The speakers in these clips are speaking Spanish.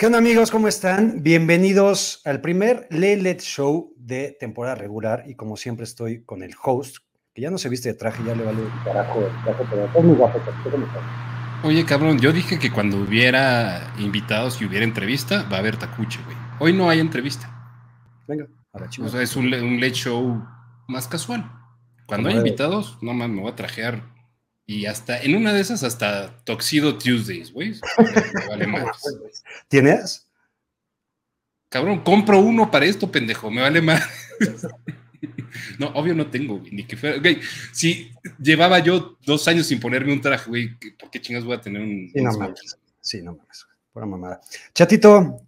¿Qué onda amigos? ¿Cómo están? Bienvenidos al primer Lelet Show de temporada regular y como siempre estoy con el host, que ya no se viste de traje, ya le vale el carajo el traje, pero es muy guapo. ¿cómo estás? Oye, cabrón, yo dije que cuando hubiera invitados y hubiera entrevista, va a haber tacuche, güey. Hoy no hay entrevista. Venga, a la O sea, es un, un show más casual. Cuando hay invitados, no más me voy a trajear. Y hasta, en una de esas, hasta Toxido Tuesdays, güey. vale más. ¿Tienes? Cabrón, compro uno para esto, pendejo. Me vale más. No, obvio no tengo, güey, ni que fuera. Güey, si llevaba yo dos años sin ponerme un traje, güey, ¿por qué chingas voy a tener un. Sí, no mames. Sí, no mames. Pura mamada. Chatito,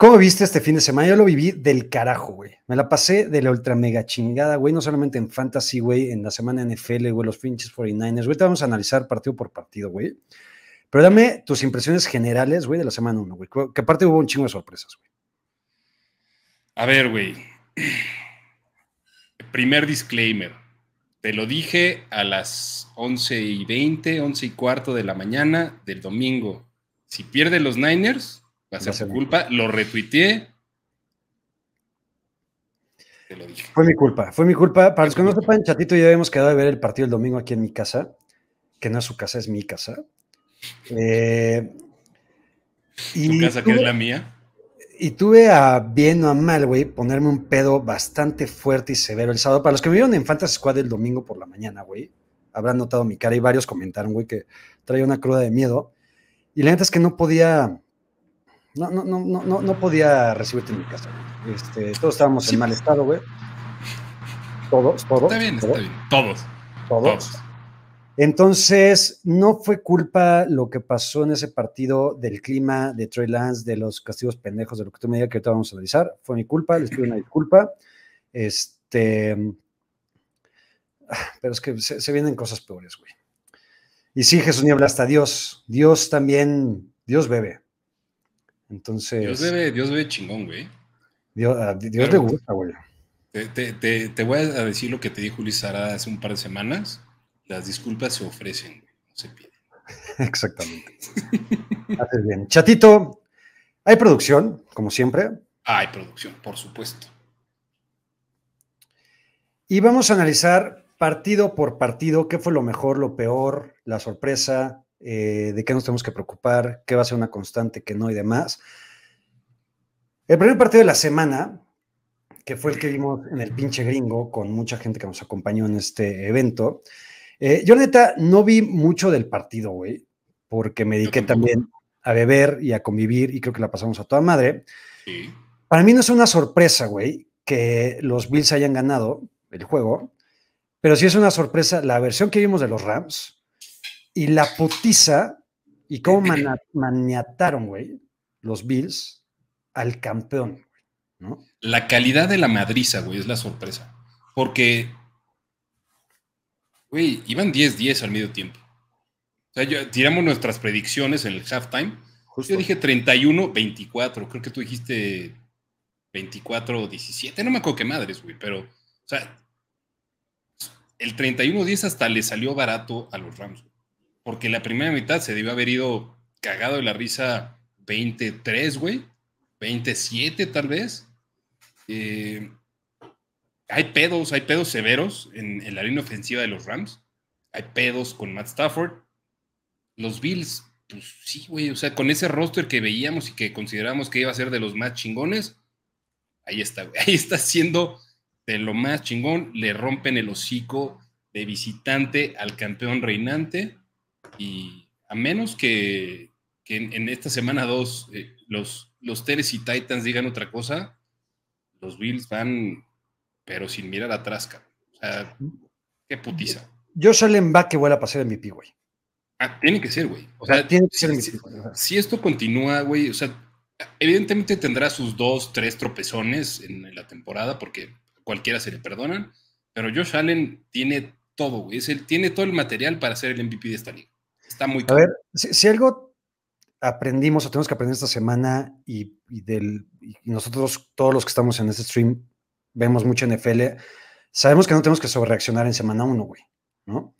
¿cómo viste este fin de semana? Yo lo viví del carajo, güey. Me la pasé de la ultra mega chingada, güey. No solamente en Fantasy, güey, en la semana NFL, güey, los pinches 49ers. Güey, te vamos a analizar partido por partido, güey. Pero dame tus impresiones generales, güey, de la semana 1, güey. Que aparte hubo un chingo de sorpresas, güey. A ver, güey. Primer disclaimer. Te lo dije a las 11 y 20, 11 y cuarto de la mañana del domingo. Si pierden los Niners, va a ser su culpa. Lo retuiteé. Te lo dije. Fue mi culpa, fue mi culpa. Para los que no sepan, Chatito y yo habíamos quedado de ver el partido el domingo aquí en mi casa, que no es su casa, es mi casa. Eh, y ¿Tu casa que es la mía? Y tuve a bien o a mal, güey, ponerme un pedo bastante fuerte y severo el sábado. Para los que me vieron en Fantasy Squad el domingo por la mañana, güey, habrán notado mi cara y varios comentaron, güey, que traía una cruda de miedo. Y la neta es que no podía, no, no, no, no, no podía recibirte en mi casa. Este, todos estábamos en mal estado, güey. Todos, todos. Está bien, está bien. Todos. Todos. Entonces, no fue culpa lo que pasó en ese partido del clima, de Trey Lance, de los castigos pendejos, de lo que tú me digas que ahorita vamos a analizar. Fue mi culpa, les pido una disculpa. Este. Pero es que se, vienen cosas peores, güey. Y sí, Jesús Niebla, hasta Dios. Dios también, Dios bebe. Entonces. Dios bebe, Dios bebe chingón, güey. Dios, le gusta, güey. Te, voy a decir lo que te dijo Luis Sara hace un par de semanas las disculpas se ofrecen, no se piden. Exactamente. Haces bien. Chatito, hay producción, como siempre. Hay producción, por supuesto. Y vamos a analizar partido por partido qué fue lo mejor, lo peor, la sorpresa, eh, de qué nos tenemos que preocupar, qué va a ser una constante, qué no y demás. El primer partido de la semana, que fue el que vimos en el pinche gringo, con mucha gente que nos acompañó en este evento, eh, yo neta no vi mucho del partido, güey, porque me dediqué también a beber y a convivir y creo que la pasamos a toda madre. Para mí no es una sorpresa, güey, que los Bills hayan ganado el juego, pero sí es una sorpresa la versión que vimos de los Rams y la putiza y cómo maniataron, güey, los Bills al campeón, ¿no? La calidad de la madriza, güey, es la sorpresa. Porque Güey, iban 10-10 al medio tiempo. O sea, tiramos nuestras predicciones en el halftime. Yo dije 31-24. Creo que tú dijiste 24-17. No me acuerdo qué madres, güey. Pero, o sea, el 31-10 hasta le salió barato a los Rams. Porque la primera mitad se debió haber ido cagado de la risa 23, güey. 27 tal vez. Eh, hay pedos, hay pedos severos en, la línea ofensiva de los Rams. Hay pedos con Matt Stafford. Los Bills, pues sí, güey, o sea, con ese roster que veíamos y que consideramos que iba a ser de los más chingones, ahí está. Ahí está siendo de lo más chingón. Le rompen el hocico de visitante al campeón reinante. Y a menos que, en, esta semana 2 eh, los, los Teres y Titans digan otra cosa, los Bills van pero sin mirar atrás, cabrón. O sea, qué putiza. Josh Allen va que vuela a pasar MVP, güey. Ah, tiene que ser, güey. O sea, tiene que ser si, si esto continúa, güey, o sea, evidentemente tendrá sus dos, tres tropezones en la temporada, porque cualquiera se le perdonan, pero Josh Allen tiene todo, güey. Es tiene todo el material para ser el MVP de esta liga. Está muy A ver, si, algo aprendimos o tenemos que aprender esta semana y, del, y nosotros, todos los que estamos en este stream, vemos mucho NFL, sabemos que no tenemos que sobrereaccionar en semana uno, güey, ¿no?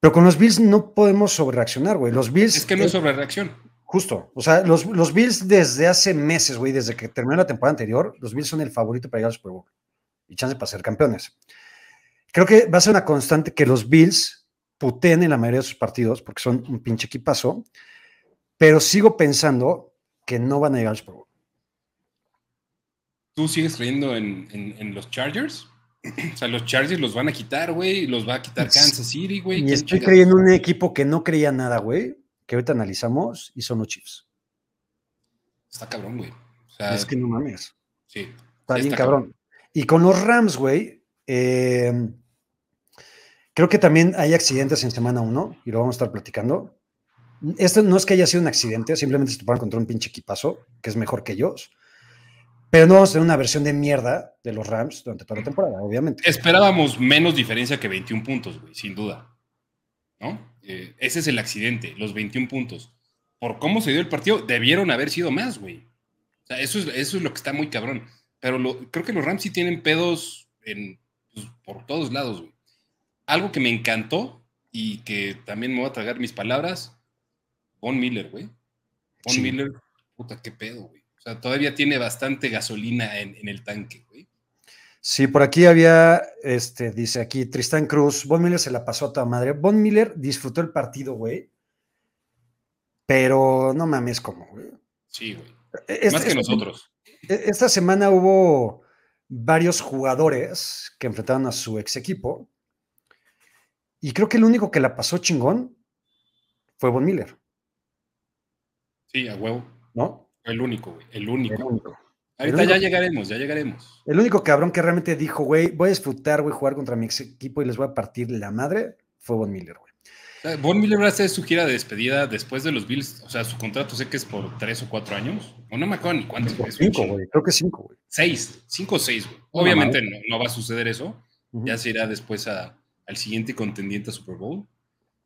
Pero con los Bills no podemos sobrereaccionar, güey. Los Bills. Es que no es sobrereacción. Justo. O sea, los, los Bills desde hace meses, güey, desde que terminó la temporada anterior, los Bills son el favorito para llegar al Super Bowl y chance para ser campeones. Creo que va a ser una constante que los Bills puten en la mayoría de sus partidos porque son un pinche equipazo, pero sigo pensando que no van a llegar al Super Bowl. ¿Tú sigues creyendo en, en los Chargers? O sea, los Chargers los van a quitar, güey, los va a quitar Kansas City, güey. Y estoy creyendo en un equipo que no creía nada, güey, que ahorita analizamos y son los Chiefs. Está cabrón, güey. es que no mames. Sí. Está bien cabrón. Y con los Rams, güey, eh, creo que también hay accidentes en semana 1 y lo vamos a estar platicando. Esto no es que haya sido un accidente, simplemente se toparon contra un pinche equipazo que es mejor que ellos. Pero no vamos a tener una versión de mierda de los Rams durante toda la temporada, obviamente. Esperábamos menos diferencia que 21 puntos, güey, sin duda. ¿No? Eh, ese es el accidente, los 21 puntos. Por cómo se dio el partido, debieron haber sido más, güey. O sea, eso es, eso es lo que está muy cabrón. Pero creo que los Rams sí tienen pedos en, pues, por todos lados, güey. Algo que me encantó y que también me voy a tragar mis palabras, Von Miller, güey. Von Miller, puta, qué pedo, güey. O sea, todavía tiene bastante gasolina en, el tanque, güey. Sí, por aquí había, este, dice aquí Tristan Cruz, Von Miller se la pasó a toda madre. Von Miller disfrutó el partido, güey. Pero no mames, como, güey. Sí, güey. E, Más que nosotros. E, esta semana hubo varios jugadores que enfrentaron a su ex equipo. Y creo que el único que la pasó chingón fue Von Miller. Sí, a huevo. ¿No? El único, güey. El único. Ahorita ya llegaremos, ya llegaremos. El único cabrón que realmente dijo, güey, voy a disfrutar, güey, jugar contra mi ex equipo y les voy a partir la madre, fue Von Miller, güey. Von Miller va a hacer su gira de despedida después de los Bills. O sea, su contrato sé que es por tres o cuatro años. O no me acuerdo ni cuántos. Cinco, güey. Creo que cinco, güey. Seis. Cinco o seis, güey. Obviamente no, va a suceder eso. Ya se irá después al siguiente contendiente a Super Bowl.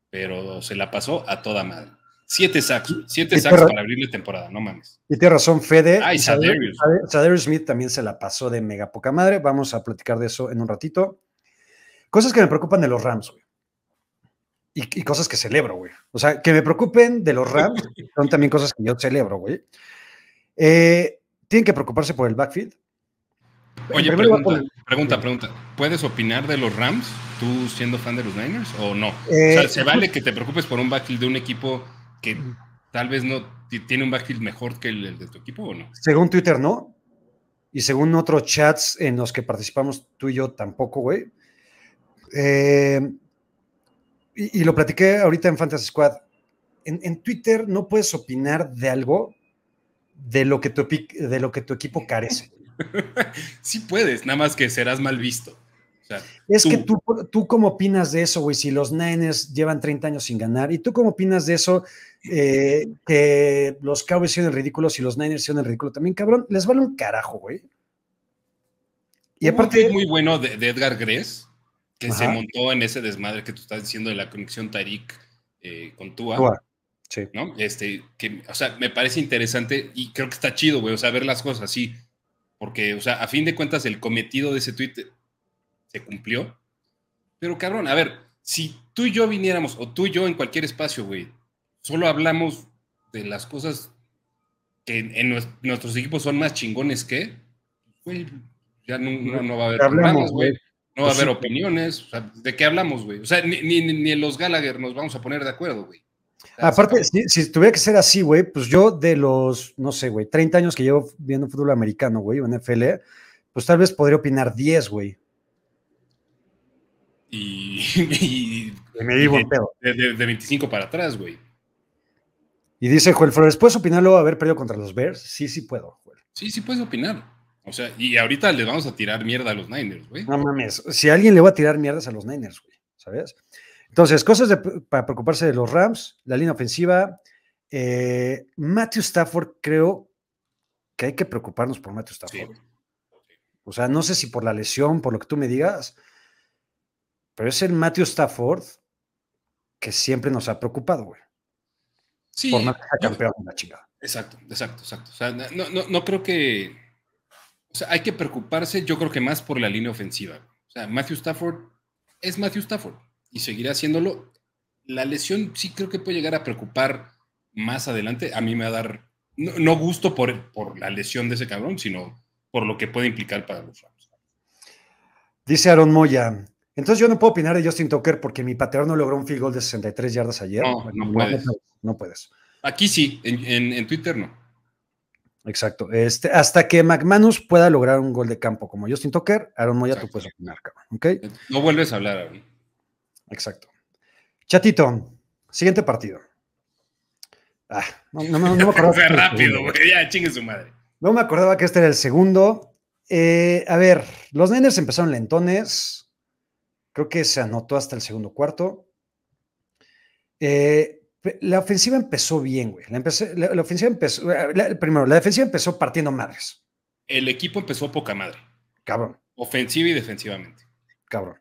Pero se la pasó a toda madre. Siete sacks, siete sacks para abrir la temporada, no mames. Y tiene razón, Fede. Ay, Sadarius. Smith también se la pasó de mega poca madre. Vamos a platicar de eso en un ratito. Cosas que me preocupan de los Rams, güey. Y, cosas que celebro, güey. O sea, que me preocupen de los Rams son también cosas que yo celebro, güey. Eh, tienen que preocuparse por el backfield. Oye, pregunta, pregunta, pregunta. ¿Puedes opinar de los Rams, tú siendo fan de los Niners, o no? o sea, eh, ¿se vale que te preocupes por un backfield de un equipo que tal vez no tiene un backfield mejor que el, de tu equipo o no? Según Twitter, no. Y según otros chats en los que participamos tú y yo tampoco, güey. Eh, y, lo platiqué ahorita en Fantasy Squad. En, Twitter no puedes opinar de algo de lo que tu, de lo que tu equipo carece. sí puedes, nada más que serás mal visto es que tú, tú cómo opinas de eso, güey, si los Niners llevan 30 años sin ganar, y tú cómo opinas de eso, eh, que los Cowboys hicieron ridículos y los Niners hicieron el ridículo también, cabrón, les vale un carajo, güey. Y aparte... muy bueno de, Edgar Gress, que se montó en ese desmadre que tú estás diciendo de la conexión Tarik eh, con Tua. Sí. ¿no? Este, que, o sea, me parece interesante y creo que está chido, güey, o sea, ver las cosas así. Porque, o sea, a fin de cuentas, el cometido de ese tweet se cumplió. Pero cabrón, a ver, si tú y yo viniéramos, o tú y yo en cualquier espacio, güey, solo hablamos de las cosas que en nuestros equipos son más chingones que, güey, ya no, va a haber hablamos, güey. No va a pues haber opiniones. ¿De qué hablamos, güey? O sea, ni, ni, en los Gallagher nos vamos a poner de acuerdo, güey. Aparte, si, si, tuviera que ser así, güey, pues yo de los, no sé, güey, 30 años que llevo viendo fútbol americano, güey, o NFL, pues tal vez podría opinar 10, güey. Y, me di buen pedo. De, 25 para atrás, güey. Y dice Joel Flores, ¿puedes opinar luego haber perdido contra los Bears? Sí, sí puedo, Joel. Sí, sí puedes opinar. O sea, y ahorita les vamos a tirar mierda a los Niners, güey. No mames, si alguien le va a tirar mierdas a los Niners, güey, ¿sabes? Entonces, cosas para preocuparse de los Rams, la línea ofensiva. Eh, Matthew Stafford, creo que hay que preocuparnos por Matthew Stafford. O sea, no sé si por la lesión, por lo que tú me digas, pero es el Matthew Stafford que siempre nos ha preocupado, güey. Sí. Por más que sea campeón de la chingada. Exacto, exacto, exacto. O sea, no, no, no, creo que. O sea, hay que preocuparse, yo creo que más por la línea ofensiva. O sea, Matthew Stafford es Matthew Stafford y seguirá haciéndolo. La lesión sí creo que puede llegar a preocupar más adelante, a mí me va a dar, no, gusto por, por la lesión de ese cabrón, sino por lo que puede implicar para los Rams. Dice Aaron Moya, entonces yo no puedo opinar de Justin Tucker porque mi pateador no logró un field goal de 63 yardas ayer. No, no, puedes. no, puedes. Aquí sí, en, Twitter no. Exacto. Este, hasta que McManus pueda lograr un gol de campo como Justin Tucker, Aaron Moya, tú puedes opinar, cabrón. ¿okay? No vuelves a hablar, Aaron. Exacto. Chatito, siguiente partido. Ah, no, no, no, me acordaba. Fue rápido, güey. Ya, chingue su madre. No me acordaba que este era el segundo. Eh, a ver, los Niners empezaron lentones. Creo que se anotó hasta el segundo cuarto. Eh, la ofensiva empezó bien, güey. La, ofensiva empezó. primero, la defensiva empezó partiendo madres. El equipo empezó poca madre. Cabrón. Ofensiva y defensivamente. Cabrón.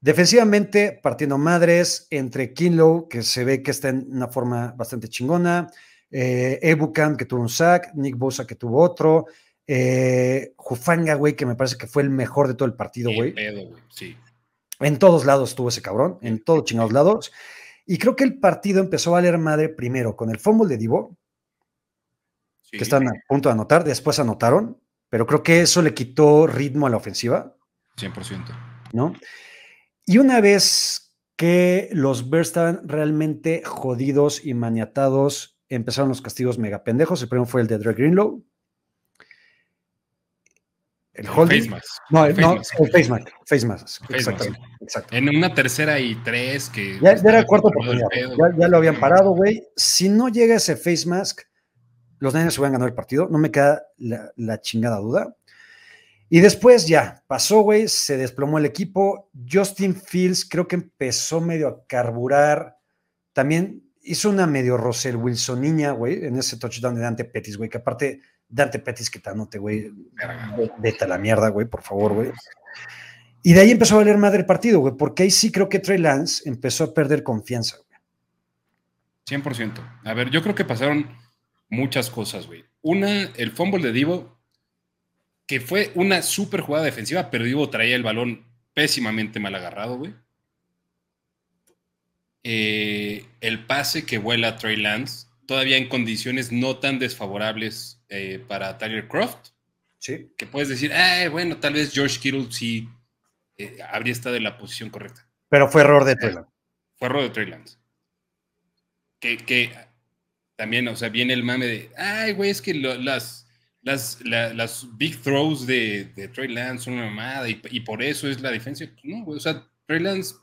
Defensivamente, partiendo madres entre Kinlow, que se ve que está en una forma bastante chingona, eh, que tuvo un sack, Nick Bosa, que tuvo otro, eh, Jufanga, güey, que me parece que fue el mejor de todo el partido, güey. Sí. En todos lados estuvo ese cabrón, en todos chingados lados. Y creo que el partido empezó a valer madre primero con el fumble de Divo, que están a punto de anotar, después anotaron, pero creo que eso le quitó ritmo a la ofensiva. 100%. ¿No? Y una vez que los Bears estaban realmente jodidos y maniatados, empezaron los castigos mega pendejos. El primero fue el de Dre Greenlow. El holding. Face no, el, no, el face mask. Face mask. Exactamente. En una tercera y tres que. Ya, era el cuarto oportunidad. Ya, ya, lo habían parado, güey. Si no llega ese face mask, los Niners se van a ganar el partido. No me queda la, la chingada duda. Y después ya, pasó, güey, se desplomó el equipo. Justin Fields creo que empezó medio a carburar. También hizo una medio Russell Wilson niña, güey, en ese touchdown de Dante Pettis, güey, que aparte Dante Pettis que te anote, güey, vete a la mierda, güey, por favor, güey. Y de ahí empezó a valer madre el partido, güey, porque ahí sí creo que Trey Lance empezó a perder confianza, güey. 100%. A ver, yo creo que pasaron muchas cosas, güey. Una, el fumble de Divo que fue una súper jugada defensiva, pero Divo traía el balón pésimamente mal agarrado, güey. Eh, el pase que vuela Trey Lance, todavía en condiciones no tan desfavorables eh, para Tyler Croft. Sí. Que puedes decir, eh, bueno, tal vez George Kittle sí habría estado en la posición correcta. Pero fue error de Trey Lance. Fue error de Trey Lance. Que, que también, o sea, viene el mame de, ay, güey, es que las las, las big throws de, de, Trey Lance son una mamada y, por eso es la defensa. Pues no, güey, o sea, Trey Lance,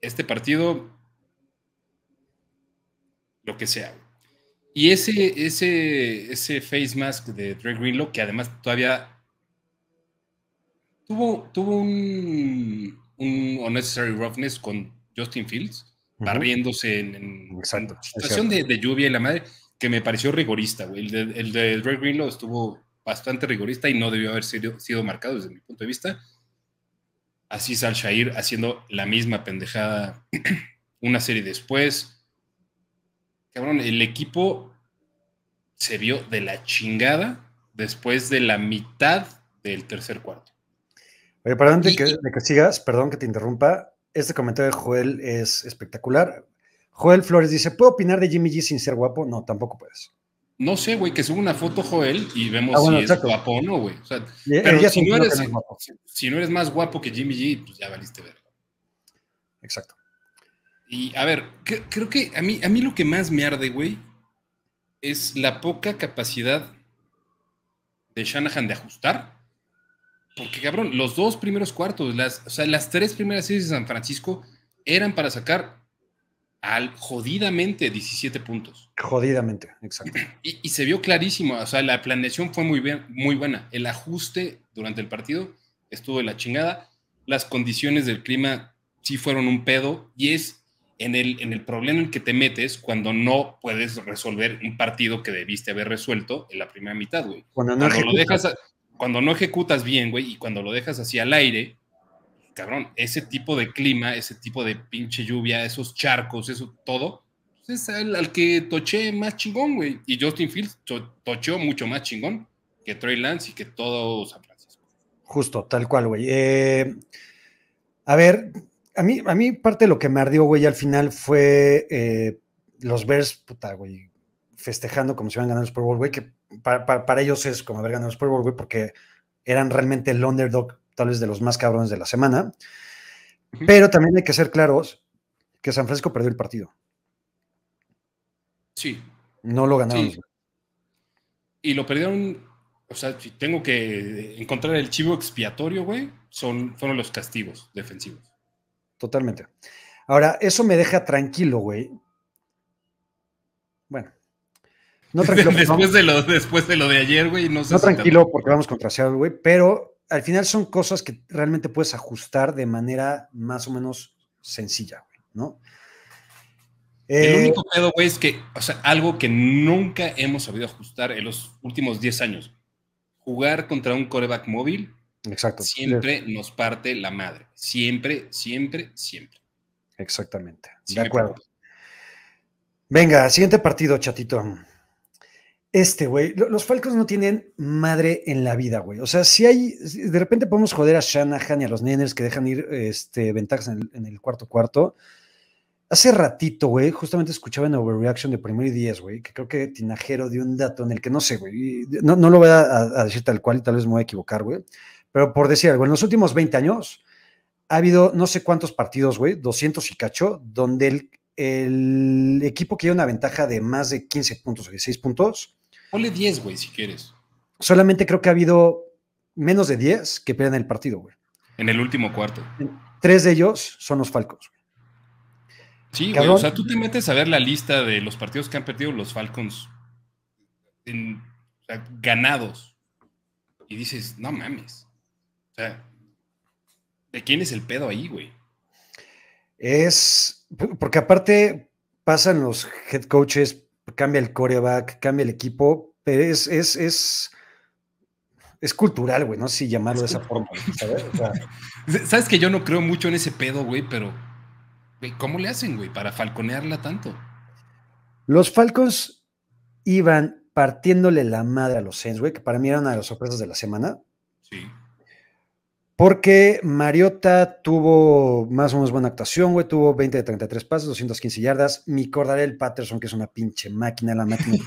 este partido, lo que sea. Y ese, ese, ese face mask de Trey Greenlow, que además todavía tuvo, tuvo un, un unnecessary roughness con Justin Fields, barriéndose en, en, situación de, de lluvia y la madre que me pareció rigorista, güey. El de, el Greg Greenlow estuvo bastante rigorista y no debió haber sido, sido marcado desde mi punto de vista. Así Sal Shair haciendo la misma pendejada una serie después. Cabrón, el equipo se vio de la chingada después de la mitad del tercer cuarto. Oye, perdón de que, de que sigas, perdón que te interrumpa. Este comentario de Joel es espectacular. Joel Flores dice, ¿puedo opinar de Jimmy G sin ser guapo? No, tampoco puedes. No sé, güey, que suba una foto Joel y vemos ah, si es guapo o no, güey. O sea, pero si no, eres, si no eres más guapo que Jimmy G, pues ya valiste ver. Exacto. Y a ver, creo que a mí, a mí lo que más me arde, güey, es la poca capacidad de Shanahan de ajustar. Porque, cabrón, los dos primeros cuartos, las, o sea, las tres primeras series de San Francisco eran para sacar al jodidamente 17 puntos. Jodidamente, exacto. Y, se vio clarísimo, o sea, la planeación fue muy, bien, muy buena. El ajuste durante el partido estuvo de la chingada. Las condiciones del clima sí fueron un pedo y es en el, en el problema en que te metes cuando no puedes resolver un partido que debiste haber resuelto en la primera mitad, güey. Cuando no, lo dejas, cuando no ejecutas bien, güey, y cuando lo dejas así al aire, cabrón, ese tipo de clima, ese tipo de pinche lluvia, esos charcos, eso todo, pues, es al, que toché más chingón, güey. Y Justin Fields tocheó mucho más chingón que Trey Lance y que todo San Francisco. Justo, tal cual, güey. Eh, a ver, a mí, a mí parte de lo que me ardió, güey, al final fue, eh, los Bears, puta, güey, festejando como si hubieran ganado el Super Bowl, güey, que para, ellos es como haber ganado el Super Bowl, güey, porque eran realmente el underdog, tal vez de los más cabrones de la semana. Pero también hay que ser claros que San Francisco perdió el partido. Sí. No lo ganaron. Y lo perdieron, o sea, si tengo que encontrar el chivo expiatorio, güey, son, fueron los castigos defensivos. Totalmente. Ahora, eso me deja tranquilo, güey. Bueno. No tranquilo. después, de lo, después de lo de ayer, güey, no sé. No tranquilo porque vamos contra Seattle, güey, pero al final son cosas que realmente puedes ajustar de manera más o menos sencilla, güey, ¿no? El eh, único pedo, güey, es que, o sea, algo que nunca hemos sabido ajustar en los últimos 10 años. Jugar contra un coreback móvil Exacto. siempre nos parte la madre. Siempre, siempre, siempre. Exactamente. de acuerdo. Venga, siguiente partido, chatito. Este, güey, los Falcons no tienen madre en la vida, güey. O sea, si hay, de repente podemos joder a Shanahan y a los Niners que dejan ir este, ventajas en el, cuarto cuarto. Hace ratito, güey, justamente escuchaba en Overreaction de Primer y Diez, güey, que creo que Tinajero dio un dato en el que no sé, güey, no, lo voy a, a, decir tal cual y tal vez me voy a equivocar, güey, pero por decir algo, en los últimos 20 años ha habido no sé cuántos partidos, güey, 200 y cacho, donde el, el equipo que lleva una ventaja de más de 15 puntos o 16 puntos. Ponle 10, güey, si quieres. Solamente creo que ha habido menos de 10 que pierden el partido, güey. En el último cuarto. Tres de ellos son los Falcons. Sí, güey. O sea, tú te metes a ver la lista de los partidos que han perdido los Falcons en, ganados y dices, no mames. O sea, ¿de quién es el pedo ahí, güey? Es porque aparte pasan los head coaches, cambia el coreback, cambia el equipo, pero es, es, es, es cultural, güey, no sé si llamarlo de esa forma, ¿sabes? sabes que yo no creo mucho en ese pedo, güey, pero ¿cómo le hacen, güey, para falconearla tanto? Los Falcons iban partiéndole la madre a los Saints, güey, que para mí era una de las sorpresas de la semana. Sí. Porque Mariota tuvo más o menos buena actuación, güey. Tuvo 20 de 33 pasos, 215 yardas. Mi Cordarel Patterson, que es una pinche máquina, la máquina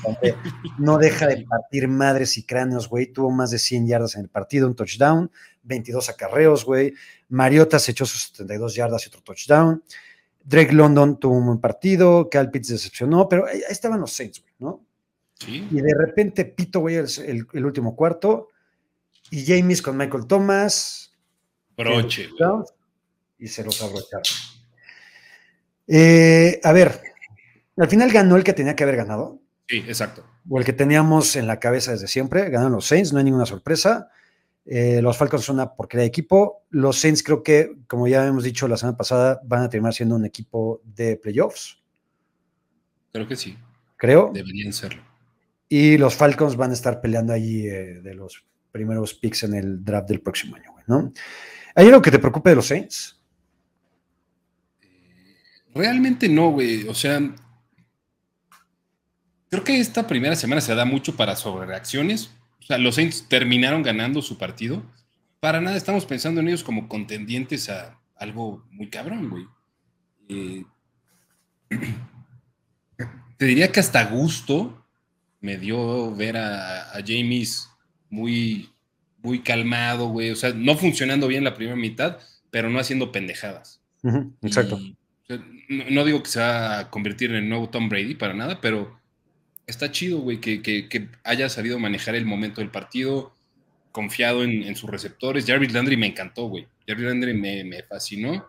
no deja de partir madres y cráneos, güey. Tuvo más de 100 yardas en el partido, un touchdown, 22 acarreos, güey. Mariota se echó sus 72 yardas y otro touchdown. Drake London tuvo un buen partido. Cal Pitts decepcionó, pero ahí estaban los Saints, güey, ¿no? Sí. Y de repente pito, güey, el, el último cuarto. Y James con Michael Thomas Broche. Y se los abrocharon. Eh, a ver, al final ganó el que tenía que haber ganado. Sí, exacto. O el que teníamos en la cabeza desde siempre. Ganaron los Saints, no hay ninguna sorpresa. Eh, los Falcons son una porquería de equipo. Los Saints creo que, como ya hemos dicho la semana pasada, van a terminar siendo un equipo de playoffs. Creo que sí. Creo. Deberían serlo. Y los Falcons van a estar peleando allí eh, de los primeros picks en el draft del próximo año, ¿no? ¿Hay algo que te preocupe de los Saints? Realmente no, güey. O sea, creo que esta primera semana se da mucho para sobrereacciones. O sea, los Saints terminaron ganando su partido. Para nada estamos pensando en ellos como contendientes a algo muy cabrón, güey. Eh, te diría que hasta gusto me dio ver a, a James muy muy calmado, güey. O sea, no funcionando bien la primera mitad, pero no haciendo pendejadas. exacto. no, digo que se va a convertir en el nuevo Tom Brady para nada, pero está chido, güey, que, haya sabido manejar el momento del partido, confiado en, sus receptores. Jarvis Landry me encantó, güey. Jarvis Landry me, fascinó.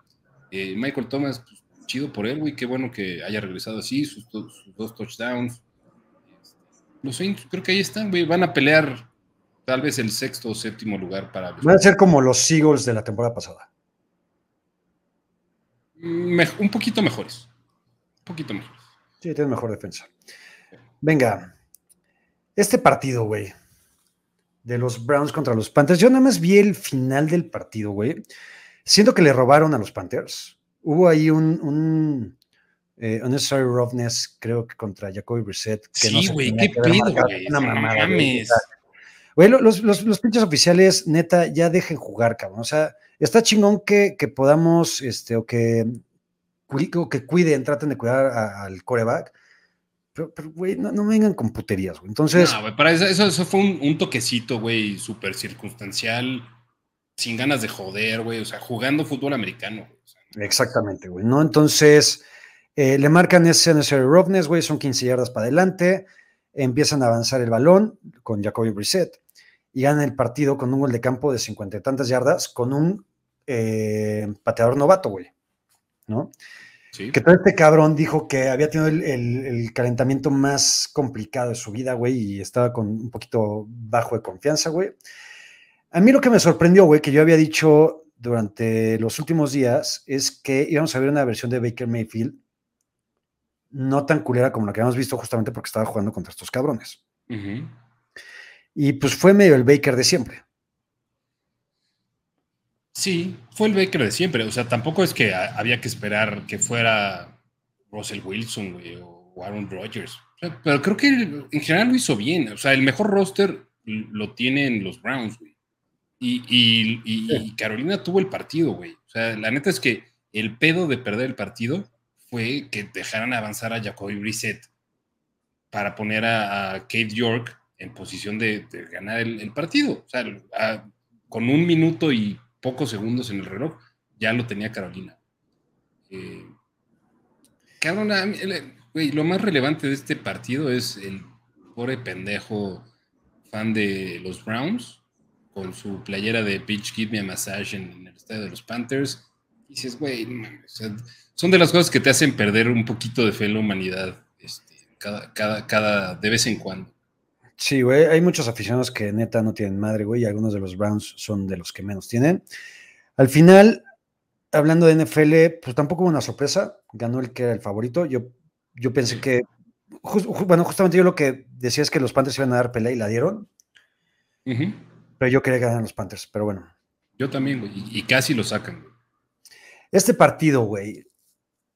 Eh, Michael Thomas, pues, chido por él, güey. Qué bueno que haya regresado así, sus, sus dos touchdowns. Los Saints, creo que ahí están, güey. Van a pelear Tal vez el sexto o séptimo lugar para Van a ser como los Eagles de la temporada pasada. un poquito mejores. Un poquito mejores. Sí, tiene mejor defensa. Venga. Este partido, güey. De los Browns contra los Panthers. Yo nada más vi el final del partido, güey. Siento que le robaron a los Panthers. Hubo ahí un, un eh, Unnecessary Roughness, creo que contra Jacoby Brissett. sí, güey, qué pedo, güey. Una mamada. Güey, los, los, pinches oficiales, neta, ya dejen jugar, cabrón. O sea, está chingón que, podamos, este, o que, que cuiden, traten de cuidar al coreback, Pero, güey, no, me vengan con puterías, güey. Entonces. No, güey, para eso, eso, fue un, toquecito, güey, súper circunstancial, sin ganas de joder, güey. O sea, jugando fútbol americano, Exactamente, güey. ¿No? Entonces, eh, le marcan ese necesario roughness, güey, son 15 yardas para adelante. Empiezan a avanzar el balón con Jacoby Brissett y ganan el partido con un gol de campo de 50 y tantas yardas con un eh, pateador novato, güey. ¿No? Que todo este cabrón dijo que había tenido el, calentamiento más complicado de su vida, güey, y estaba con un poquito bajo de confianza, güey. A mí lo que me sorprendió, güey, que yo había dicho durante los últimos días, es que íbamos a ver una versión de Baker Mayfield no tan culera como la que habíamos visto justamente porque estaba jugando contra estos cabrones. Y pues fue medio el Baker de siempre. Sí, fue el Baker de siempre. O sea, tampoco es que había que esperar que fuera Russell Wilson o Aaron Rodgers. pero creo que en general lo hizo bien. O sea, el mejor roster lo tienen los Browns, güey. Y, Carolina tuvo el partido, güey. O sea, la neta es que el pedo de perder el partido fue que dejaran avanzar a Jacoby Brissett para poner a, Kate York en posición de, ganar el, partido. O sea, con un minuto y pocos segundos en el reloj, ya lo tenía Carolina. Eh, lo más relevante de este partido es el pobre pendejo fan de los Browns con su playera de Pitch Give Me a Massage en, el estadio de los Panthers. Y dices, güey, son de las cosas que te hacen perder un poquito de fe en la humanidad este, cada, cada, cada, de vez en cuando. Sí, güey, hay muchos aficionados que neta no tienen madre, güey, y algunos de los Browns son de los que menos tienen. Al final, hablando de NFL, pues tampoco hubo una sorpresa, ganó el que era el favorito. Yo, yo pensé que, bueno, justamente yo lo que decía es que los Panthers iban a dar pelea y la dieron. Pero yo quería ganar los Panthers, pero bueno. Yo también, güey, y casi lo sacan. Este partido, güey,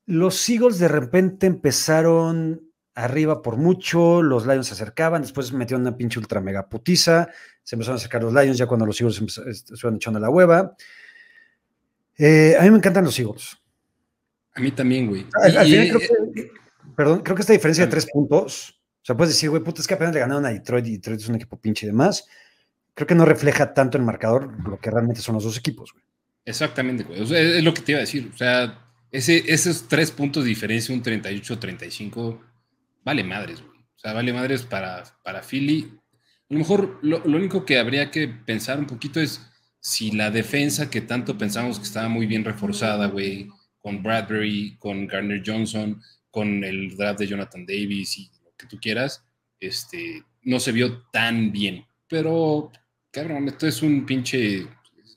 los Eagles de repente empezaron arriba por mucho, los Lions se acercaban, después metieron una pinche ultra mega putiza, se empezaron a acercar los Lions ya cuando los Eagles se estuvieron echando la hueva. Eh, a mí me encantan los Eagles. A mí también, güey. perdón, creo que esta diferencia de tres puntos, o sea, puedes decir, güey, puta, es que apenas le ganaron a Detroit y Detroit es un equipo pinche y demás. Creo que no refleja tanto el marcador lo que realmente son los dos equipos, güey. Exactamente, güey. es lo que te iba a decir. O sea, ese, esos tres puntos de diferencia, un 38-35, vale madres, güey. O sea, vale madres para, para Philly. A lo mejor lo, único que habría que pensar un poquito es si la defensa que tanto pensamos que estaba muy bien reforzada, güey, con Bradbury, con Garner Johnson, con el draft de Jonathan Davis y lo que tú quieras, este, no se vio tan bien. Pero, cabrón, esto es un pinche,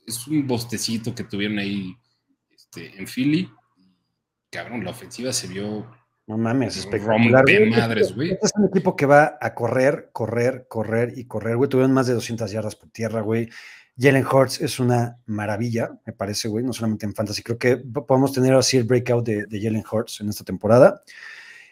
es un bostecito que tuvieron ahí este, en Philly. Cabrón, la ofensiva se vio no mames, espectacular. madres, güey. Este es un equipo que va a correr, correr, correr y correr, güey. Tuvieron más de 200 yardas por tierra, güey. Jalen Hurts es una maravilla, me parece, güey, no solamente en fantasy. Creo que podemos tener así el breakout de, de Jalen Hurts en esta temporada.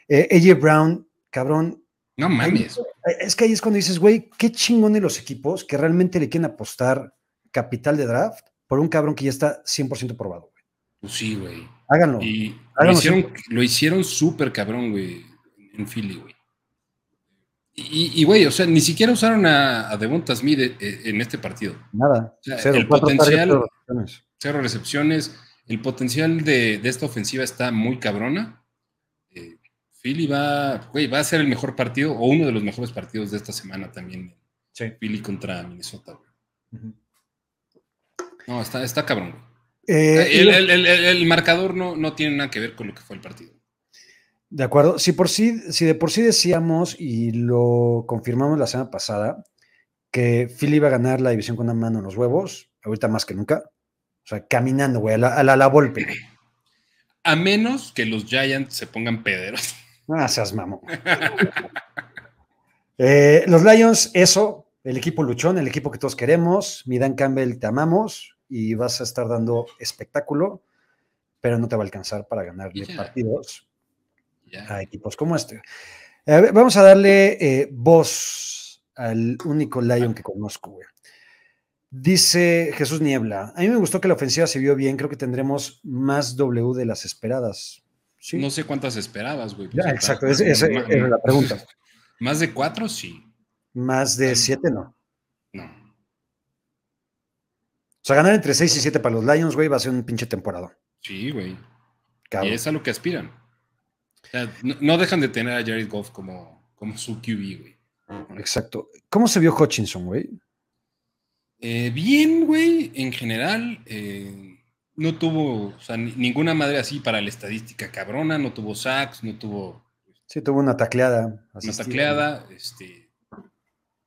Eh, AJ Brown, cabrón. No mames. Es que ahí es cuando dices, güey, qué chingón de los equipos que realmente le quieren apostar capital de draft por un cabrón que ya está 100% probado, güey. Pues sí, güey. Háganlo. Y lo hicieron, lo hicieron súper cabrón, güey, en Philly, güey. Y, güey, o sea, ni siquiera usaron a, a Devonta Smith eh, en este partido. Nada. cero, el potencial, cero recepciones. El potencial de, esta ofensiva está muy cabrona. Eh, Philly va, güey, va a ser el mejor partido o uno de los mejores partidos de esta semana también. Sí. Philly contra Minnesota, güey. No, está, está cabrón, güey. Eh, el, marcador no, no tiene nada que ver con lo que fue el partido. De acuerdo. Si, por sí, si de por sí decíamos y lo confirmamos la semana pasada que Philly iba a ganar la división con una mano en los huevos, ahorita más que nunca. O sea, caminando, güey, a la, a la, golpe. A menos que los Giants se pongan pederos. Ah, seas mamo. Eh, los Lions, eso, el equipo luchón, el equipo que todos queremos. Mi Dan Campbell, te amamos y vas a estar dando espectáculo, pero no te va a alcanzar para ganarle partidos a equipos como este. vamos a darle eh, voz al único Lion que conozco, güey. Dice Jesús Niebla, a mí me gustó que la ofensiva se vio bien, creo que tendremos más W de las esperadas. No sé cuántas esperabas, güey. exacto, esa es la pregunta. ¿Más de cuatro? Sí. Más de siete, no. No. O sea, ganar entre seis y siete para los Lions, güey, va a ser un pinche temporada. Sí, güey. Y es a lo que aspiran. O sea, no, dejan de tener a Jared Goff como, como su QB, güey. Exacto. ¿Cómo se vio Hutchinson, güey? Eh, bien, güey, en general. Eh, no tuvo, o sea, ninguna madre así para la estadística cabrona, no tuvo sacks, no tuvo. Sí, tuvo una tacleada. Una tacleada, este.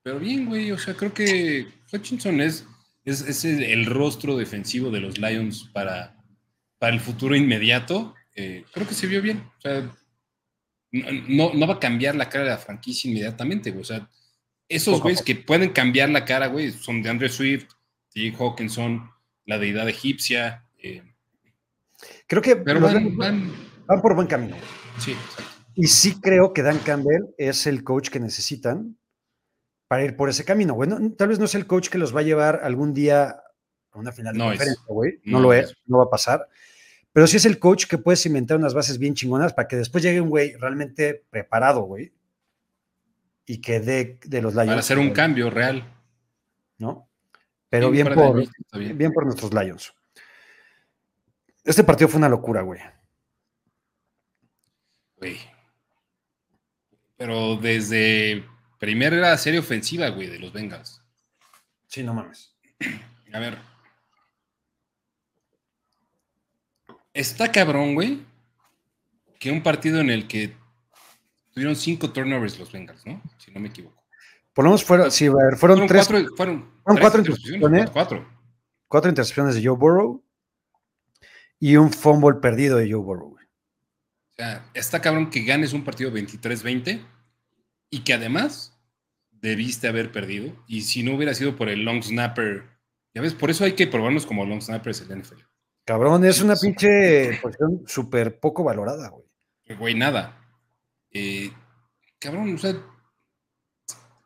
Pero bien, güey, o sea, creo que Hutchinson es, es, el, rostro defensivo de los Lions para, para el futuro inmediato. Eh, creo que se vio bien. O sea, no, no, va a cambiar la cara de la franquicia inmediatamente, güey. O sea, esos güeyes que pueden cambiar la cara, güey, son de Andre Swift, Jake Hawkinson, la deidad egipcia, eh, creo que van, por buen camino. Sí, Y sí creo que Dan Campbell es el coach que necesitan para ir por ese camino. Bueno, tal vez no es el coach que los va a llevar algún día a una final de conferencia, güey. No, lo es, no va a pasar. Pero sí es el coach que puede cimentar unas bases bien chingonas para que después llegue un güey realmente preparado, güey. Y que dé de, los Lions. Para hacer un cambio real. ¿No? Pero bien, por, bien por nuestros Lions. Este partido fue una locura, güey. Güey. Pero desde primera serie ofensiva, güey, de los Bengals. Sí, no mames. A ver. Está cabrón, güey, que un partido en el que tuvieron cinco turnovers los Bengals, ¿no? Si no me equivoco. Por lo menos fueron, sí, fueron, tres. Cuatro, fueron, cuatro intercepciones. Cuatro. Cuatro intercepciones de Joe Burrow y un fumble perdido de Joe Burrow. O sea, está cabrón que ganes un partido 23-20 y que además debiste haber perdido. Y si no hubiera sido por el long snapper, ya ves, por eso hay que probarnos como long snappers en el NFL. Cabrón, es una pinche posición súper poco valorada, güey. Güey, nada. Eh, cabrón, o sea,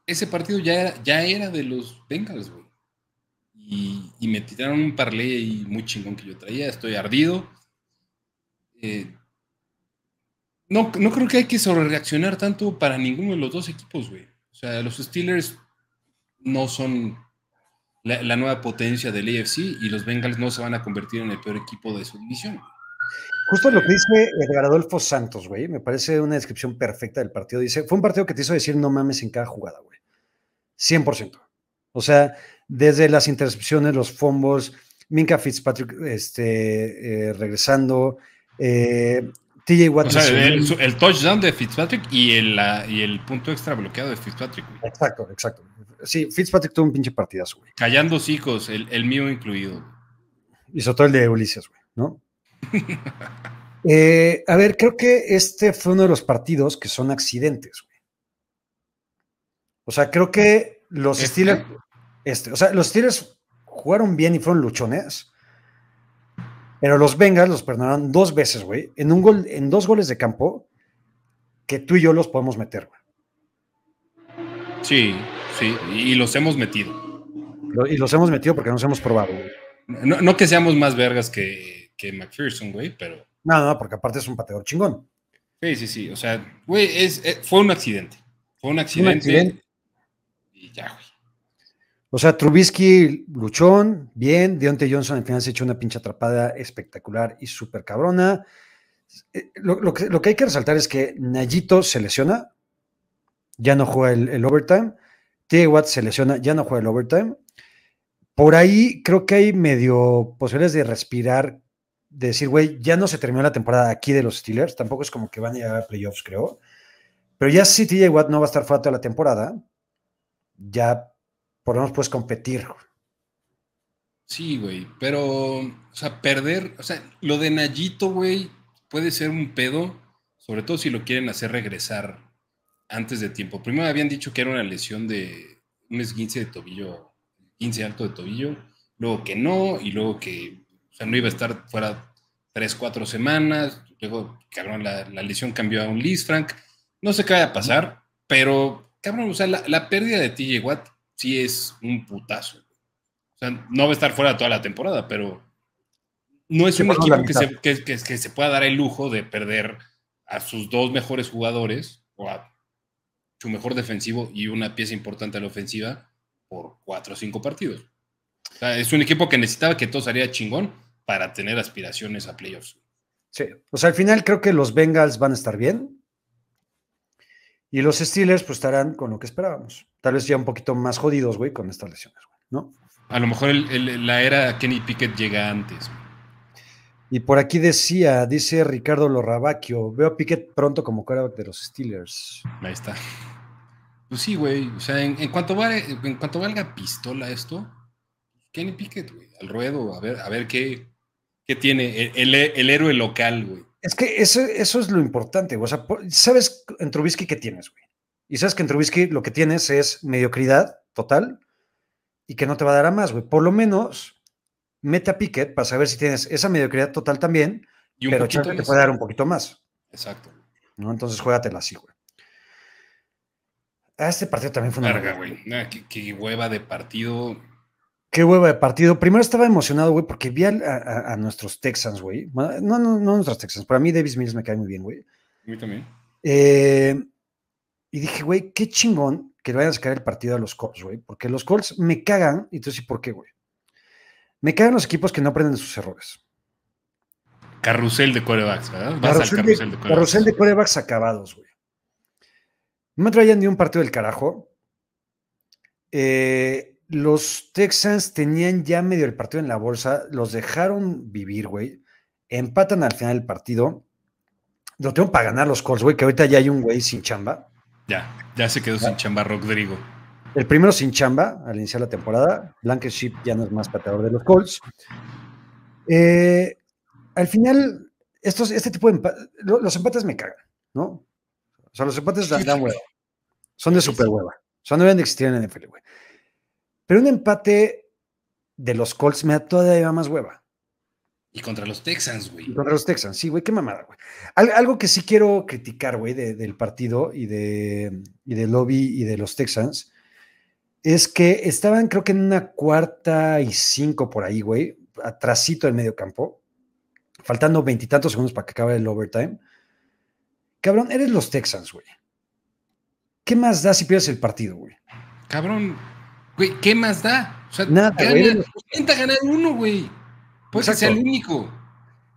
ese partido ya era, ya era de los Bengals, güey y, me tiraron un parlay muy chingón que yo traía, estoy ardido. Eh, no, no creo que hay que sobrereaccionar tanto para ninguno de los dos equipos, güey. O sea, los Steelers no son la, nueva potencia del AFC y los Bengals no se van a convertir en el peor equipo de su división. Justo lo que dice Edgar Adolfo Santos, güey, me parece una descripción perfecta del partido. Dice, fue un partido que te hizo decir no mames en cada jugada, güey. 100%. O sea, desde las intercepciones, los fumbles, Minka Fitzpatrick este, eh, regresando, eh, TJ Watt. O sea, el, touchdown de Fitzpatrick y el, y el punto extra bloqueado de Fitzpatrick. Exacto, exacto. Sí, Fitzpatrick tuvo un pinche partidazo, güey. Callando hijos, el, el mío incluido. Hizo todo el de Ulises, güey, ¿no? Eh, a ver, creo que este fue uno de los partidos que son accidentes, güey. O sea, creo que los ¿Este? Steelers. Este, o sea, los Steelers jugaron bien y fueron luchones. Pero los Bengals los perdonaron dos veces, güey. En un gol, en dos goles de campo, que tú y yo los podemos meter, güey. Sí, sí, y los hemos metido. y los hemos metido porque nos hemos probado, güey. No, que seamos más vergas que, que McPherson, güey, pero. No, no, porque aparte es un pateador chingón. Sí, sí, sí. O sea, güey, es, eh, fue un accidente. Fue un accidente. Un accidente. Y ya, güey. O sea, Trubisky luchón, bien. Deontay Johnson al final se echó una pinche atrapada espectacular y súper cabrona. Eh, lo, que, hay que resaltar es que Nayito se lesiona, ya no juega el, overtime. T. Watt se lesiona, ya no juega el overtime. Por ahí creo que hay medio posibilidades de respirar, de decir, güey, ya no se terminó la temporada aquí de los Steelers. Tampoco es como que van a llegar a playoffs, creo. Pero ya si TJ Watt no va a estar fuera toda la temporada, ya por lo menos puedes competir. Sí, güey, pero, o sea, perder, o sea, lo de Nayito, güey, puede ser un pedo, sobre todo si lo quieren hacer regresar antes de tiempo. Primero habían dicho que era una lesión de un esguince de tobillo, 15 alto de tobillo, luego que no, y luego que, o sea, no iba a estar fuera tres, cuatro semanas, luego, cabrón, la, lesión cambió a un Liz Frank, no sé qué vaya a pasar, pero, cabrón, o sea, la, la pérdida de TJ Watt sí es un putazo. O sea, no va a estar fuera toda la temporada, pero no es un equipo que se, que, se, pueda dar el lujo de perder a sus dos mejores jugadores o a su mejor defensivo y una pieza importante a la ofensiva por cuatro o cinco partidos. O sea, es un equipo que necesitaba que todo saliera chingón para tener aspiraciones a playoffs. Sí, o sea, al final creo que los Bengals van a estar bien y los Steelers pues estarán con lo que esperábamos. Tal vez ya un poquito más jodidos, güey, con estas lesiones, güey, ¿no? A lo mejor la era Kenny Pickett llega antes. Y por aquí decía, dice Ricardo Lorrabacchio, veo a Pickett pronto como quarterback de los Steelers. Ahí está. Pues sí, güey. O sea, en, cuanto, en cuanto valga pistola esto, Kenny Pickett, güey, al ruedo, a ver, a ver qué, qué tiene el, héroe local, güey. Es que eso, eso es lo importante, güey. O sea, ¿sabes en Trubisky qué tienes, güey? Y sabes que en Trubisky lo que tienes es mediocridad total y que no te va a dar a más, güey. Por lo menos mete a Piquet para saber si tienes esa mediocridad total también, y pero te puede dar un poquito más. Exacto. ¿no? Entonces juégatela así, güey. A este partido también fue una. Larga, güey. qué, hueva de partido. Qué hueva de partido. Primero estaba emocionado, güey, porque vi a, nuestros Texans, güey. No, no, no nuestros Texans. Para mí, Davis Mills me cae muy bien, güey. A mí también. Eh, y dije, güey, qué chingón que le vayan a sacar el partido a los Colts, güey. Porque los Colts me cagan. Y tú sí, ¿por qué, güey? Me caen los equipos que no aprenden de sus errores. Carrusel de corebacks, ¿verdad? carrusel, de, corebacks. Carrusel de corebacks acabados, güey. No me traían ni un partido del carajo. Eh, los Texans tenían ya medio el partido en la bolsa, los dejaron vivir, güey. Empatan al final del partido. Lo tengo para ganar los Colts, güey, que ahorita ya hay un güey sin chamba. Ya, ya se quedó sin chamba Rodrigo. El primero sin chamba al iniciar la temporada. Blankenship ya no es más pateador de los Colts. Eh, al final, estos, este tipo de empates, los empates me cagan, ¿no? O sea, los empates dan, hueva. Son de super hueva. Son no deben de existir en NFL, güey. Pero un empate de los Colts me da todavía más hueva. Y contra los Texans, güey. contra los Texans, sí, güey, qué mamada, güey. algo que sí quiero criticar, güey, del partido y de, y del lobby y de los Texans es que estaban, creo que en una cuarta y cinco por ahí, güey, atrasito del medio campo, faltando veintitantos segundos para que acabe el overtime. Cabrón, eres los Texans, güey. ¿Qué más da si pierdes el partido, güey? Cabrón, güey, ¿qué más da? O sea, Nada, güey. Intenta ganar uno, güey. Puede ser el único.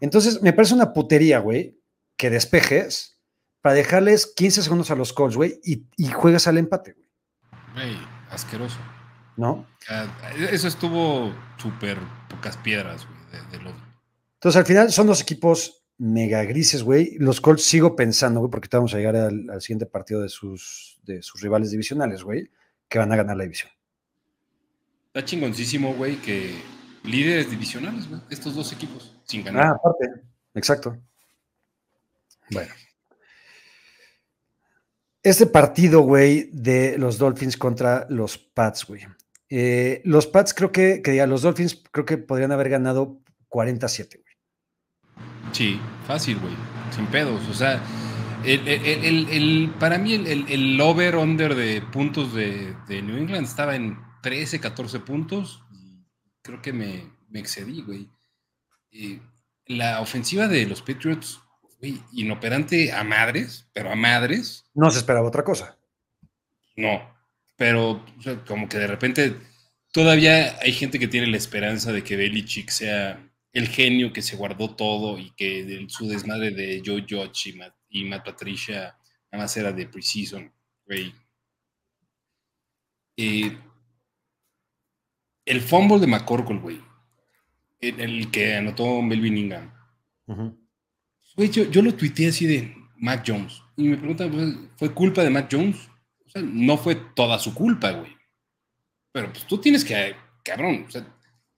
Entonces, me parece una putería, güey, que despejes para dejarles 15 segundos a los Colts, güey, y, y juegas al empate, güey. Güey asqueroso. ¿No? Eso estuvo súper pocas piedras, güey, de, Entonces, al final son dos equipos mega grises, güey. Los Colts sigo pensando, güey, porque vamos a llegar al, siguiente partido de sus, de sus rivales divisionales, güey, que van a ganar la división. Está chingoncísimo, güey, que líderes divisionales, güey, estos dos equipos, sin ganar. Ah, aparte, exacto. Bueno. Este partido, güey, de los Dolphins contra los Pats, güey. Eh, los Pats creo que, que los Dolphins creo que podrían haber ganado 47, güey. Sí, fácil, güey. Sin pedos. O sea, el, para mí el, over-under de puntos de, New England estaba en 13, 14 puntos. Y creo que me, excedí, güey. la ofensiva de los Patriots inoperante a madres, pero a madres. No se esperaba otra cosa. No, pero como que de repente todavía hay gente que tiene la esperanza de que Belichick sea el genio que se guardó todo y que su desmadre de Joe Judge y Matt, Patricia nada más era de Precision, güey. Eh, el fumble de McCorkle, güey, el, que anotó Melvin Ingham. Güey, yo, lo tuiteé así de Mac Jones. Y me preguntan, pues, ¿fue culpa de Mac Jones? O sea, no fue toda su culpa, güey. Pero pues tú tienes que, cabrón, o sea,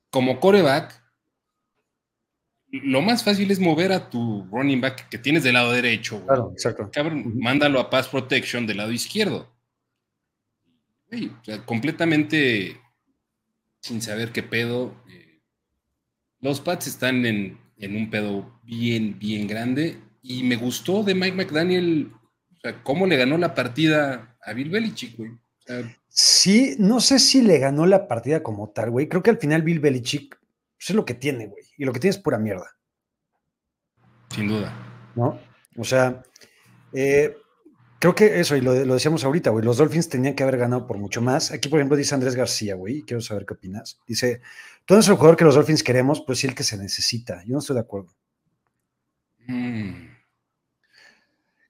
como coreback, lo más fácil es mover a tu running back que tienes del lado derecho. Güey. Claro, exacto. Cabrón, mándalo a pass protection del lado izquierdo. Güey, o sea, completamente sin saber qué pedo. Eh, los Pats están en en un pedo bien, bien grande. Y me gustó de Mike McDaniel, o sea, cómo le ganó la partida a Bill Belichick, güey. sí, no sé si le ganó la partida como tal, güey. Creo que al final Bill Belichick pues es lo que tiene, güey. Y lo que tiene es pura mierda. Sin duda. ¿No? O sea, eh, creo que eso, y lo, lo, decíamos ahorita, güey, los Dolphins tenían que haber ganado por mucho más. Aquí, por ejemplo, dice Andrés García, güey, quiero saber qué opinas. Dice, tú no eres el jugador que los Dolphins queremos, pues sí el que se necesita. Yo no estoy de acuerdo. Mm.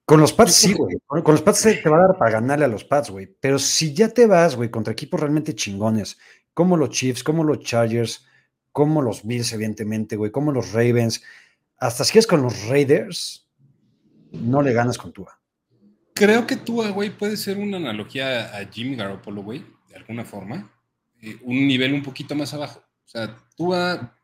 Con los Pats sí, güey. Con, los Pats te, va a dar para ganarle a los Pats, güey. Pero si ya te vas, güey, contra equipos realmente chingones, como los Chiefs, como los Chargers, como los Bills, evidentemente, güey, como los Ravens, hasta si es con los Raiders, no le ganas con Tua. Creo que Tua, güey, puede ser una analogía a Jimmy Garoppolo, güey, de alguna forma. Eh, un nivel un poquito más abajo. O sea, Tua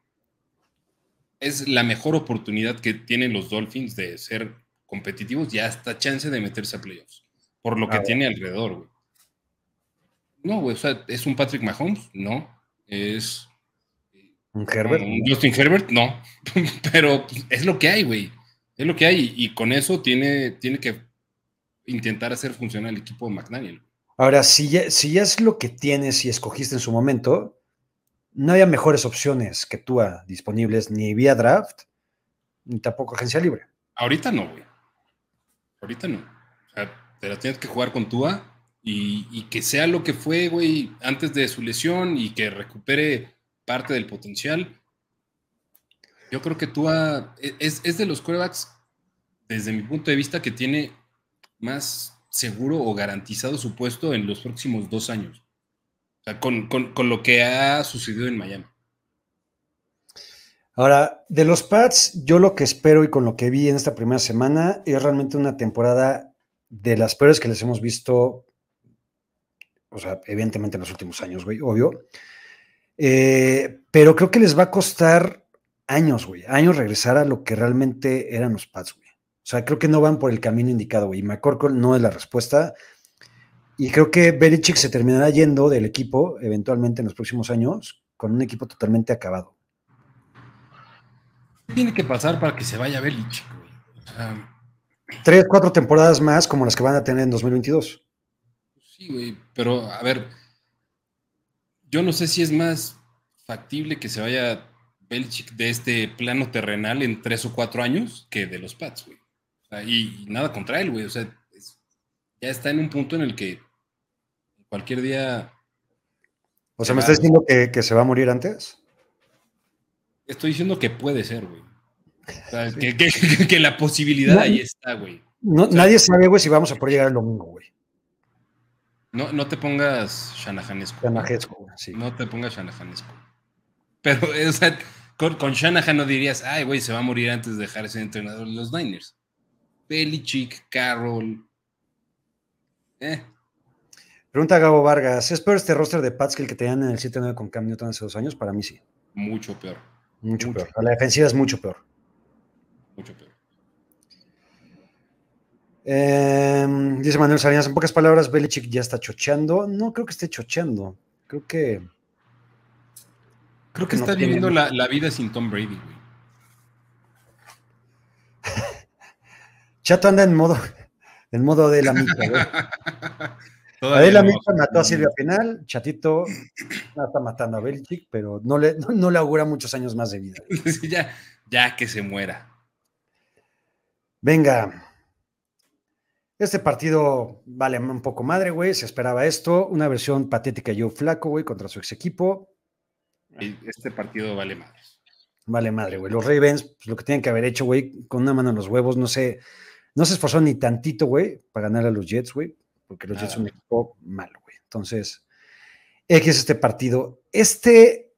es la mejor oportunidad que tienen los Dolphins de ser competitivos y hasta chance de meterse a playoffs, por lo que tiene alrededor, güey. No, güey, o sea, ¿es un Patrick Mahomes? No. ¿Es un Herbert? ¿Un Justin Herbert? No. Pero pues, es lo que hay, güey. Es lo que hay y con eso tiene, tiene que intentar hacer funcionar el equipo de McDaniel. Ahora, si ya, si ya es lo que tienes y escogiste en su momento, no había mejores opciones que tú disponibles ni vía draft, ni tampoco agencia libre. Ahorita no, güey. Ahorita no. O sea, te la tienes que jugar con Tua y, que sea lo que fue, güey, antes de su lesión y que recupere parte del potencial. Yo creo que Tua es, es de los quarterbacks, desde mi punto de vista, que tiene más seguro o garantizado su puesto en los próximos dos años. O sea, con, con lo que ha sucedido en Miami. Ahora, de los Pats, yo lo que espero y con lo que vi en esta primera semana es realmente una temporada de las peores que les hemos visto, o sea, evidentemente en los últimos años, güey, obvio. Eh, pero creo que les va a costar años, güey, años regresar a lo que realmente eran los Pats, güey. O sea, creo que no van por el camino indicado, güey. McCorkle no es la respuesta. Y creo que Belichick se terminará yendo del equipo eventualmente en los próximos años con un equipo totalmente acabado tiene que pasar para que se vaya Belichick, güey? Tres, cuatro temporadas más como las que van a tener en 2022. Sí, güey, pero a ver, yo no sé si es más factible que se vaya Belichick de este plano terrenal en tres o cuatro años que de los Pats, güey. Y, nada contra él, güey. O sea, ya está en un punto en el que cualquier día. O sea, ¿me estás diciendo que, que se va a morir antes? Estoy diciendo que puede ser, güey. que, la posibilidad ahí está, güey. nadie sabe, güey, si vamos a poder llegar el domingo, güey. No, no te pongas Shanahanesco. Shanahanesco, sí. No te pongas Shanahanesco. Pero, o sea, con, con, Shanahan no dirías, ay, güey, se va a morir antes de dejar ese entrenador de los Niners. Belichick, Carroll. Eh. Pregunta Gabo Vargas, ¿es peor este roster de Pats que el que tenían en el 7-9 con Cam Newton hace dos años? Para mí sí. Mucho peor. Mucho, peor. La defensiva es mucho peor. Mucho peor. Em, dice Manuel Salinas, en pocas palabras, Belichick ya está chocheando. No creo que esté chocheando. Creo que. Creo que está viviendo la, vida sin Tom Brady, güey. Chato anda en modo, en modo de la mitad, Adela Micha mató a Silvia Penal, Chatito está matando a Belichick, pero no le, no, le augura muchos años más de vida. ya, ya que se muera. Venga. Este partido vale un poco madre, güey. Se esperaba esto. Una versión patética yo flaco, güey, contra su ex equipo. Este partido vale madre. Vale madre, güey. Los Ravens, pues lo que tienen que haber hecho, güey, con una mano en los huevos, no sé, no se esforzó ni tantito, güey, para ganar a los Jets, güey porque los Jets son un equipo malo, güey. Entonces, X es este partido. Este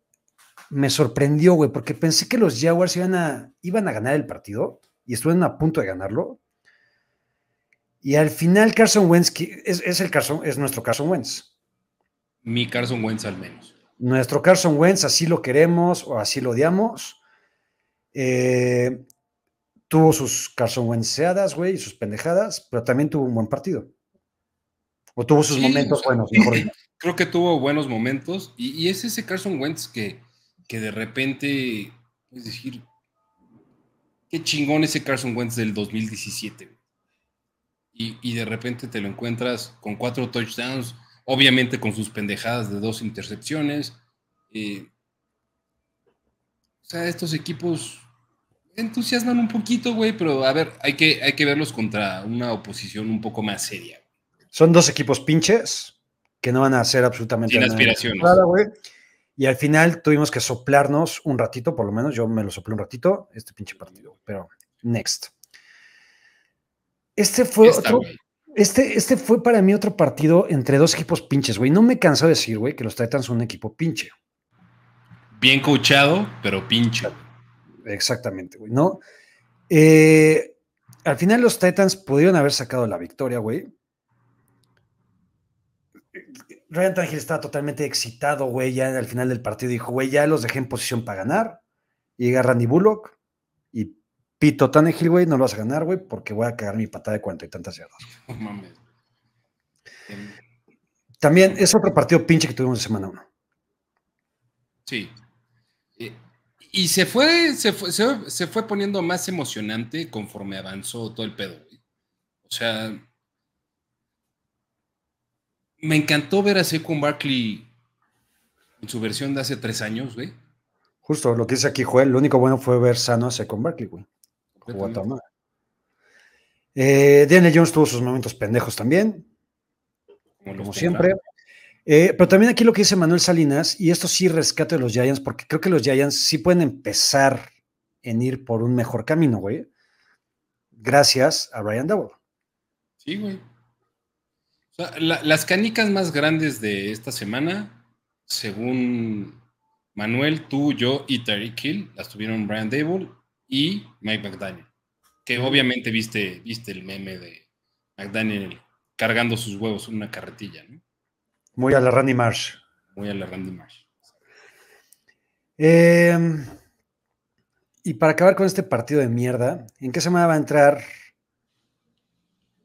me sorprendió, güey, porque pensé que los Jaguars iban a, iban a ganar el partido y estuvieron a punto de ganarlo. Y al final Carson Wentz, es, es, el Carson, es nuestro Carson Wentz. Mi Carson Wentz al menos. Nuestro Carson Wentz, así lo queremos o así lo odiamos. Eh, tuvo sus Carson Wentzeadas, güey, y sus pendejadas, pero también tuvo un buen partido. ¿O tuvo sus momentos buenos? Creo que tuvo buenos momentos. Y, es ese Carson Wentz que, que de repente, es decir, qué chingón ese Carson Wentz del 2017. Y, y, de repente te lo encuentras con cuatro touchdowns, obviamente con sus pendejadas de dos intercepciones. Eh, O sea, estos equipos entusiasman un poquito, güey, pero a ver, hay que, hay que verlos contra una oposición un poco más seria. Son dos equipos pinches que no van a hacer absolutamente Sin nada. aspiraciones. Nada, güey. Y al final tuvimos que soplarnos un ratito, por lo menos yo me lo soplé un ratito, este pinche partido. Pero, next. Este fue Esta, otro, güey. este, este fue para mí otro partido entre dos equipos pinches, güey. No me canso de decir, güey, que los Titans son un equipo pinche. Bien coachado, pero pinche. Exactamente, güey. No. Eh, al final los Titans pudieron haber sacado la victoria, güey. Ryan Tannehill estaba totalmente excitado, güey. Ya al final del partido dijo, güey, ya los dejé en posición para ganar. Y llega Randy Bullock y Pito Tannehill, güey, no lo vas a ganar, güey, porque voy a cagar mi patada de cuarenta y tantas yardas. Mames. Em, También es otro partido pinche que tuvimos de semana uno. Sí. Y se fue, se fue, se, se fue poniendo más emocionante conforme avanzó todo el pedo, güey. O sea, me encantó ver a Saquon Barkley en su versión de hace tres años, güey. Justo lo que dice aquí Joel, lo único bueno fue ver sano a Secon Barkley, güey. Jugó a. Eh, Daniel Jones tuvo sus momentos pendejos también, como siempre. Eh, pero también aquí lo que dice Manuel Salinas, y esto sí rescato de los Giants, porque creo que los Giants sí pueden empezar en ir por un mejor camino, güey. Gracias a Ryan Double. Sí, güey. O sea, la- las canicas más grandes de esta semana, según Manuel, tú, yo y Tariq Hill, las tuvieron Brian Dable y Mike McDaniel. Que obviamente viste, viste el meme de McDaniel cargando sus huevos en una carretilla, ¿no? Muy a la Randy Marsh. Muy a la Randy Marsh. Eh, y para acabar con este partido de mierda, ¿en qué semana va a entrar?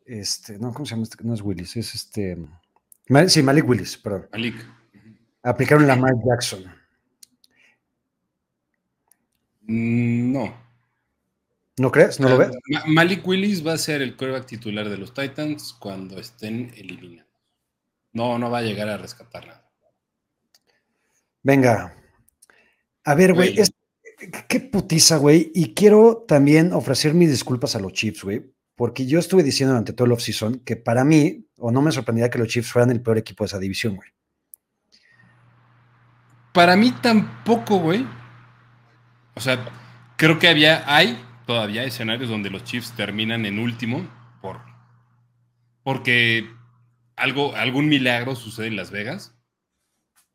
Este, no, ¿cómo se llama? este? No es Willis, es este. Mal- sí, Malik Willis, perdón. Malik. Aplicaron la Mike Jackson. Mm, No. ¿No crees? ¿No lo ves? Ma- Malik Willis va a ser el quarterback titular de los Titans cuando estén eliminados. No, no va a llegar a rescatar nada. Venga. A ver, güey, es- qué putiza, güey. Y quiero también ofrecer mis disculpas a los Chiefs, güey, porque yo estuve diciendo durante todo el offseason que para mí, o no me sorprendería que los Chiefs fueran el peor equipo de esa división, güey. Para mí tampoco, güey. O sea, creo que había, hay todavía escenarios donde los Chiefs terminan en último por, porque algo, algún milagro sucede en Las Vegas.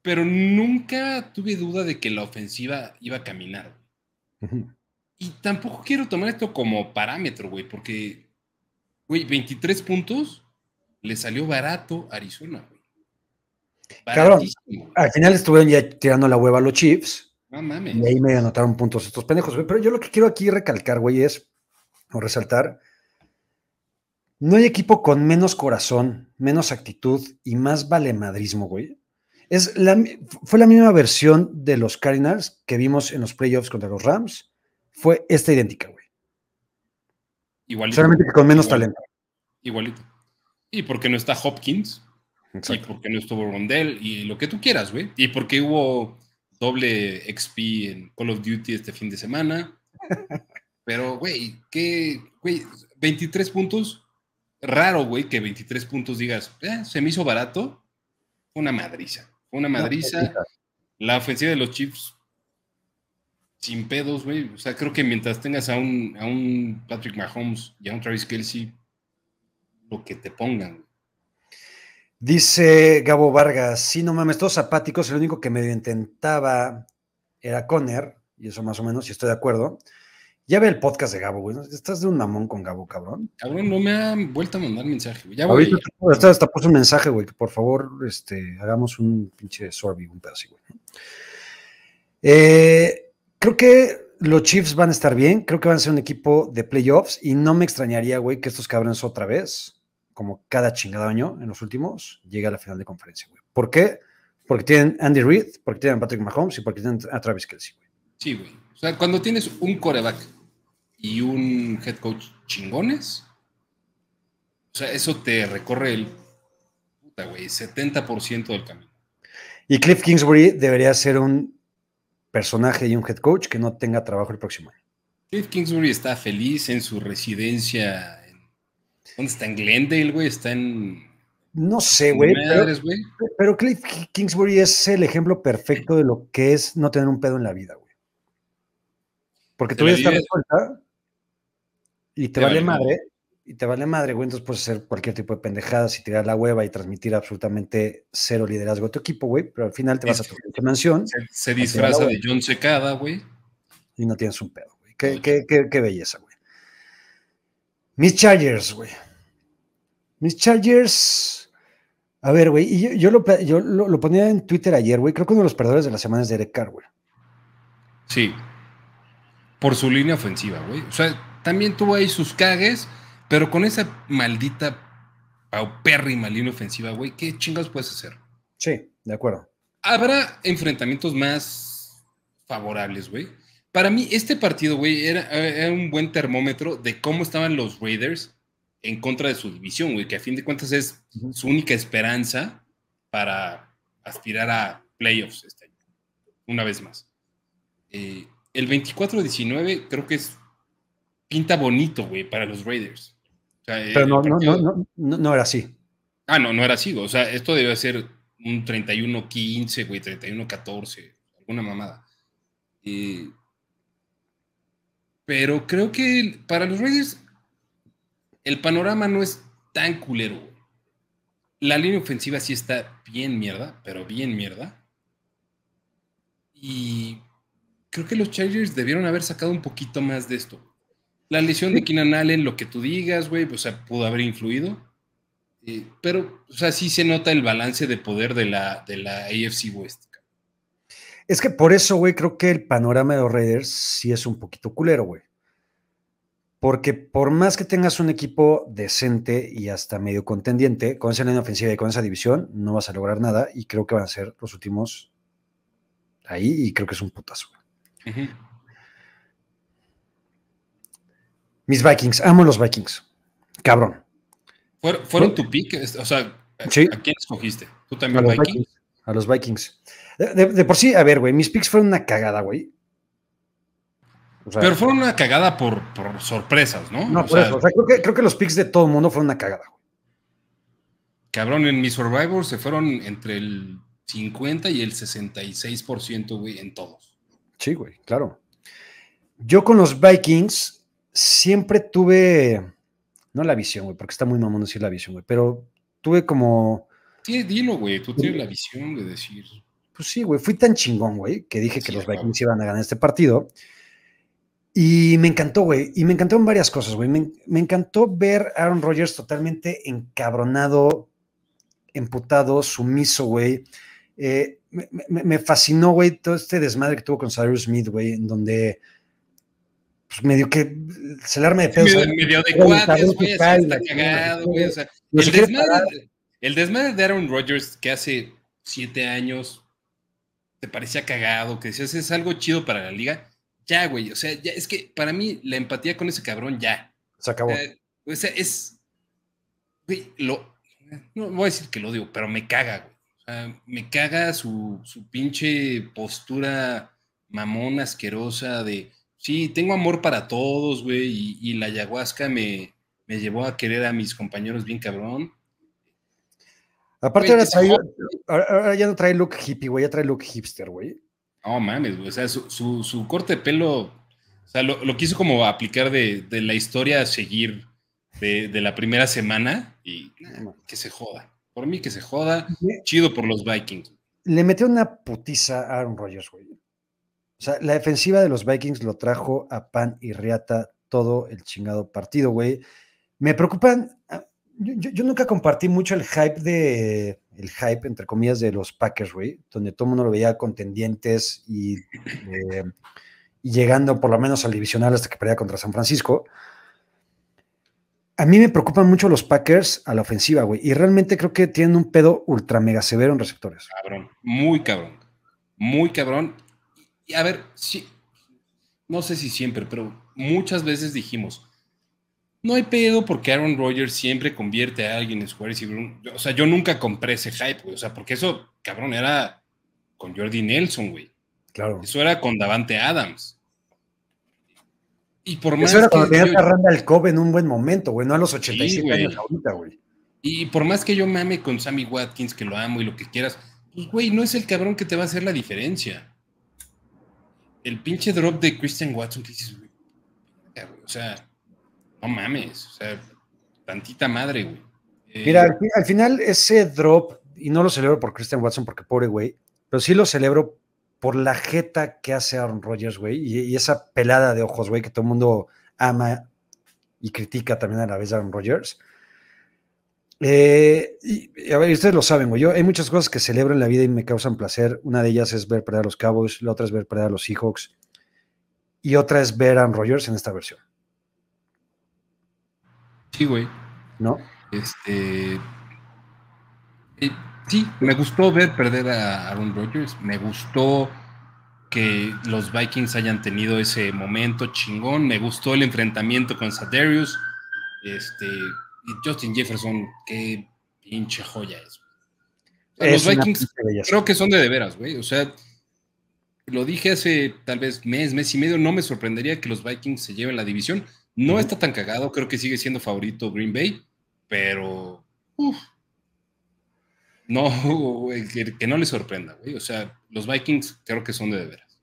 Pero nunca tuve duda de que la ofensiva iba a caminar. Y tampoco quiero tomar esto como parámetro, güey, porque, güey, 23 puntos le salió barato a Arizona, güey. Cabrón. Baratísimo. Al final estuvieron ya tirando la hueva a los Chiefs. No mames. Y ahí me anotaron puntos estos pendejos, güey. Pero yo lo que quiero aquí recalcar, güey, es, o resaltar, no hay equipo con menos corazón, menos actitud y más valemadrismo, güey. Es la, fue la misma versión de los Cardinals que vimos en los playoffs contra los Rams. Fue esta idéntica, güey. Igualito. Solamente que con menos Igual. talento. Igualito. Y porque no está Hopkins, y porque no estuvo Rondell, y lo que tú quieras, güey. Y porque hubo doble XP en Call of Duty este fin de semana. Pero, güey, ¿qué? Güey, 23 puntos. Raro, güey, que 23 puntos digas, "Eh, se me hizo barato. Fue una madriza. Fue una madriza. La ofensiva de los Chiefs, sin pedos, güey. O sea, creo que mientras tengas a un, a un Patrick Mahomes y a un Travis Kelsey, lo que te pongan. Dice Gabo Vargas, sí, no mames, todos apáticos, el único que medio intentaba era Conner, y eso más o menos, y estoy de acuerdo. Ya ve el podcast de Gabo, güey. Estás de un mamón con Gabo, cabrón. Cabrón, no me han vuelto a mandar mensaje, güey. Ya voy. Ahorita hasta, hasta puso un mensaje, güey, que por favor este, hagamos un pinche sorbi, un pedacito, güey. Eh, creo que los Chiefs van a estar bien, creo que van a ser un equipo de playoffs y no me extrañaría, güey, que estos cabrones otra vez, como cada chingado año en los últimos, llegue a la final de conferencia, güey. ¿Por qué? Porque tienen Andy Reid, porque tienen a Patrick Mahomes y porque tienen a Travis Kelsey, güey. Sí, güey. O sea, cuando tienes un coreback y un head coach chingones, o sea, eso te recorre el puta, güey, 70% del camino. Y Cliff Kingsbury debería ser un personaje y un head coach que no tenga trabajo el próximo año. Cliff Kingsbury está feliz en su residencia. ¿Dónde está? ¿En Glendale, güey? Está en. No sé, güey. Pero, Cliff Kingsbury es el ejemplo perfecto de lo que es no tener un pedo en la vida, güey. Porque tú ya estás resuelta y te, vale, madre, y te vale madre, güey. Entonces puedes hacer cualquier tipo de pendejadas y tirar la hueva y transmitir absolutamente cero liderazgo a tu equipo, güey. Pero al final te vas a tu mansión. Se, disfraza de John Secada, güey. Y no tienes un pedo. Qué, belleza, güey. Mis Chargers, güey. Mis Chargers. A ver, güey. Y yo, lo, yo lo, ponía en Twitter ayer, güey. Creo que uno de los perdedores de la semana es Derek Carr, güey. Sí. Por su línea ofensiva, güey. O sea, también tuvo ahí sus cagues, pero con esa maldita paupérrima línea ofensiva, güey, ¿qué chingados puedes hacer? Sí, de acuerdo. Habrá enfrentamientos más favorables, güey. Para mí, este partido, güey, era, un buen termómetro de cómo estaban los Raiders en contra de su división, güey, que a fin de cuentas es su única esperanza para aspirar a playoffs este año, una vez más. Eh, el 24-19 creo que es pinta bonito, güey, para los Raiders. Pero no, no, no, no, era así. Ah, no, no era así. O sea, esto debe ser un 31-15, güey, 31-14, alguna mamada. Eh, pero creo que para los Raiders el panorama no es tan culero. La línea ofensiva sí está bien mierda, pero bien mierda. Y creo que los Chargers debieron haber sacado un poquito más de esto. La lesión de Keenan Allen, lo que tú digas, güey, o sea, pudo haber influido. Eh, pero, o sea, sí se nota el balance de poder de la, de la AFC West. Es que por eso, güey, creo que el panorama de los Raiders sí es un poquito culero, güey. Porque por más que tengas un equipo decente y hasta medio contendiente, con esa línea ofensiva y con esa división, no vas a lograr nada. Y creo que van a ser los últimos ahí. Y creo que es un putazo. Mis Vikings, amo los Vikings. Cabrón. ¿Fueron, tu pick? O sea, ¿a, quién escogiste? ¿Tú también Vikings? A los Vikings. De, por sí, a ver, güey, mis picks fueron una cagada, güey. pero fueron una cagada por, sorpresas, ¿no? No, por eso. O sea, creo que, creo que los picks de todo el mundo fueron una cagada, güey. Cabrón, en mi Survivor se fueron entre el 50 y el 66%, güey, en todos. Sí, güey, claro. Yo con los Vikings siempre tuve, no la visión, güey, porque está muy mamón decir la visión, güey, pero tuve como... Sí, dilo, güey, tú tienes la visión de decir... Pues sí, güey, fui tan chingón, güey, que dije que los Vikings iban a ganar este partido. Y me encantó, güey. Y me encantó en varias cosas, güey. Me, encantó ver a Aaron Rodgers totalmente encabronado, emputado, sumiso, güey. Eh, me, fascinó, güey, todo este desmadre que tuvo con Cyrus Smith, güey, en donde pues medio que se le arma de pedo. Medio, de cuates, güey, está cagado, güey. O sea, el, desmadre, el desmadre de Aaron Rodgers que hace siete años te parecía cagado, que decías es algo chido para la liga, ya, güey. O sea, ya, es que para mí la empatía con ese cabrón ya. Se acabó. o sea, es. Güey, lo. No voy a decir que lo digo, pero me caga, güey. O sea, me caga su, su pinche postura mamón, asquerosa de. Sí, tengo amor para todos, güey, y, y la ayahuasca me, me llevó a querer a mis compañeros bien cabrón. Aparte, ahora, ya no trae look hippie, güey, ya trae look hipster, güey. No mames, güey. O sea, su, corte de pelo, o sea, lo, quiso como aplicar de, la historia a seguir de, la primera semana y que se joda. Por mí que se joda. Chido por los Vikings. Le metió una putiza a Aaron Rodgers, güey. Sea, la defensiva de los Vikings lo trajo a pan y riata todo el chingado partido, güey. Me preocupan, yo, nunca compartí mucho el hype de, el hype, entre comillas, de los Packers, güey, donde todo el mundo lo veía contendientes y, eh, y llegando por lo menos al divisional hasta que perdía contra San Francisco. A mí me preocupan mucho los Packers a la ofensiva, güey, y realmente creo que tienen un pedo ultra mega severo en receptores. Cabrón, muy cabrón, muy cabrón. Y a ver, sí, no sé si siempre, pero muchas veces dijimos, no hay pedo porque Aaron Rodgers siempre convierte a alguien en su receiver. O sea, yo nunca compré ese hype, güey. O sea, porque eso, cabrón, era con Jordi Nelson, güey. Claro. Eso era con Davante Adams. Y por más Eso era cuando que tenías a Randall Cobb en un buen momento, güey, no a los 87 güey. años ahorita, güey. Y por más que yo mame con Sammy Watkins, que lo amo y lo que quieras, pues, güey, no es el cabrón que te va a hacer la diferencia. El pinche drop de Christian Watson que dices, güey, o sea, no mames, o sea, tantita madre, güey. Eh, Mira, al, fi- al final ese drop, y no lo celebro por Christian Watson porque pobre güey, pero sí lo celebro por la jeta que hace Aaron Rodgers, güey, y, y esa pelada de ojos, güey, que todo el mundo ama y critica también a la vez a Aaron Rodgers. Eh, y, a ver, ustedes lo saben, güey, yo hay muchas cosas que celebro en la vida y me causan placer. Una de ellas es ver perder a los Cowboys, la otra es ver perder a los Seahawks, y otra es ver a Aaron Rodgers en esta versión, Sí, güey. ¿no? Este. eh, sí, me gustó ver perder a Aaron Rodgers. Me gustó que los Vikings hayan tenido ese momento chingón. Me gustó el enfrentamiento con Sadarius. Este. Y Justin Jefferson, qué pinche joya es. O sea, Es los Vikings creo que son de de veras, güey. O sea, lo dije hace tal vez mes, mes y medio. No me sorprendería que los Vikings se lleven la división. No está tan cagado. Creo que sigue siendo favorito Green Bay. Pero. uf, no, güey, que, que no le sorprenda, güey. O sea, los Vikings creo que son de de veras.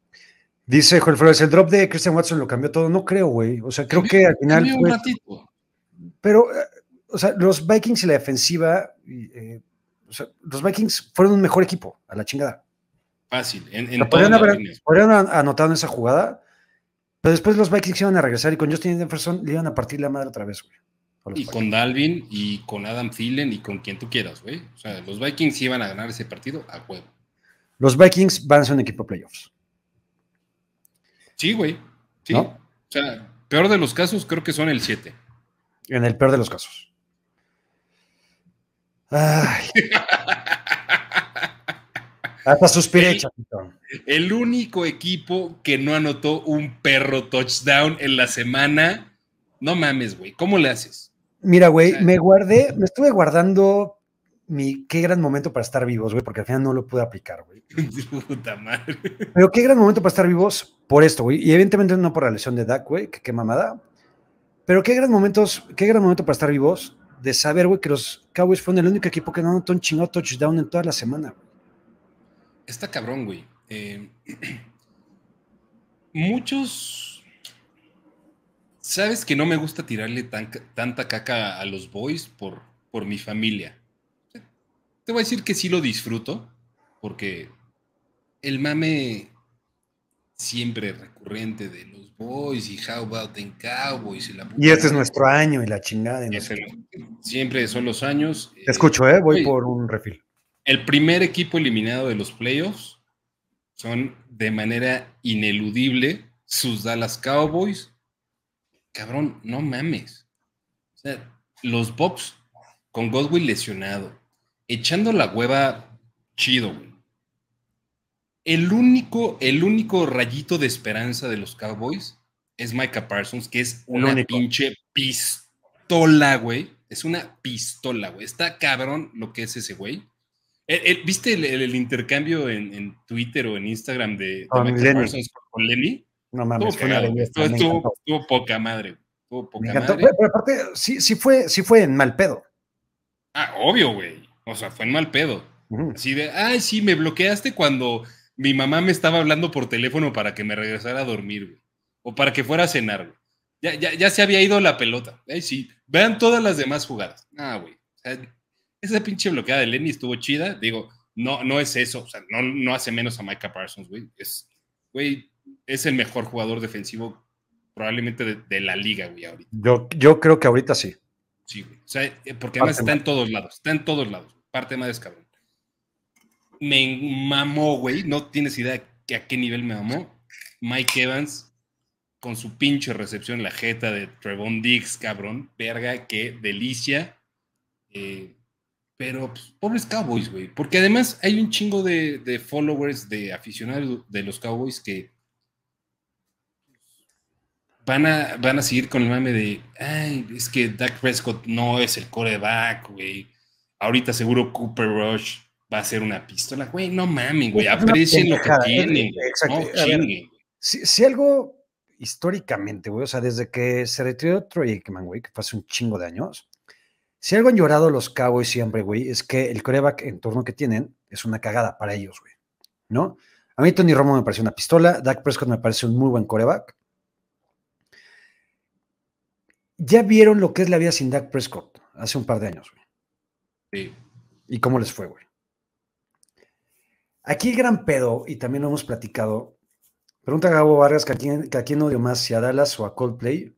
Dice Joel Flores, el drop de Christian Watson lo cambió todo. No creo, güey. O sea, creo que al final. Un ratito. pero, eh, o sea, los Vikings y la defensiva. eh, o sea, los Vikings fueron un mejor equipo, a la chingada. Fácil. En, podrían haber podrían anotado en esa jugada, pero después los Vikings iban a regresar y con Justin Jefferson le iban a partir la madre otra vez, güey. Y con Dalvin y con Adam Thielen y con quien tú quieras, güey. O sea, los Vikings iban a ganar ese partido a juego. Los Vikings van a ser un equipo de playoffs. Sí, güey. Sí. ¿No? O sea, peor de los casos, creo que son el 7. En el peor de los casos. Ay. Hasta suspiré, El- chapito. El único equipo que no anotó un perro touchdown en la semana. No mames, güey. ¿Cómo le haces? Mira, güey, me guardé, me estuve guardando mi qué gran momento para estar vivos, güey, porque al final no lo pude aplicar, güey. Puta madre. Pero qué gran momento para estar vivos por esto, güey. Y evidentemente no por la lesión de Dak, güey, que qué mamada. Pero qué gran momentos, qué gran momento para estar vivos de saber, güey, que los Cowboys fueron el único equipo que no anotó un chingado touchdown en toda la semana. Está cabrón, güey. Eh, muchos. Sabes que no me gusta tirarle tan- tanta caca a los boys por, por mi familia. Te voy a decir que sí lo disfruto, porque el mame siempre recurrente de los boys y how about them cowboys y la puta Y este es nuestro año y la chingada. y no Es sé el- qué. siempre son los años. Te escucho, ¿eh? Voy por un refil. el primer equipo eliminado de los playoffs son de manera ineludible sus Dallas Cowboys. Cabrón, no mames. O sea, los Bucks con Godwin lesionado, echando la hueva chido, güey. El único, el único rayito de esperanza de los Cowboys es Micah Parsons, que es una pinche pistola, güey. Es una pistola, güey. Está cabrón lo que es ese güey. El- el- ¿Viste el, el- el intercambio en, en Twitter o en Instagram de, de Micah. Parsons con Lenny? No mames, fue una belleza. Estuvo, estuvo- poca madre. Estuvo Me poca encantó. madre. Pero, pero aparte, sí, sí fue, sí fue en mal pedo. Ah, obvio, güey. O sea, fue en mal pedo. Ujú. Así de, ay, sí, me bloqueaste cuando mi mamá me estaba hablando por teléfono para que me regresara a dormir, güey. O para que fuera a cenar, güey. Ya, ya, ya se había ido la pelota. Ay, sí. Vean todas las demás jugadas. Ah, güey. O sea, esa pinche bloqueada de Lenny estuvo chida. Digo, no, no es eso. O sea, no, no hace menos a Micah Parsons, güey. Es, güey, es el mejor jugador defensivo probablemente de, de la liga, güey, ahorita. Yo, yo creo que ahorita sí. Sí, güey. O sea, eh, porque además Parte está en todos lados, está en todos lados. Parte más cabrón. Me mamó, güey. No tienes idea que a qué nivel me mamó. Mike Evans con su pinche recepción la jeta de Trevon Diggs, cabrón. Verga, qué delicia. Eh, pero, pues, pobres Cowboys, güey. Porque además hay un chingo de, de followers, de aficionados de los Cowboys que van a, van a seguir con el mame de, ay, es que Dak Prescott no es el coreback, güey. Ahorita seguro Cooper Rush va a ser una pistola. Güey, no mames, güey, aprecien lo que tienen. Exacto. si, algo históricamente, güey, o sea, desde que se retiró Troy Aikman, güey, que fue hace un chingo de años, si algo han llorado los Cowboys siempre, güey, es que el coreback en torno que tienen es una cagada para ellos, güey, ¿no? A mí Tony Romo me parece una pistola, Dak Prescott me parece un muy buen coreback. Ya vieron lo que es la vida sin Dak Prescott hace un par de años, güey. Sí. ¿Y cómo les fue, güey? Aquí el gran pedo, y también lo hemos platicado, pregunta a Gabo Vargas que a, quién, que a quién odio más, si a Dallas o a Coldplay.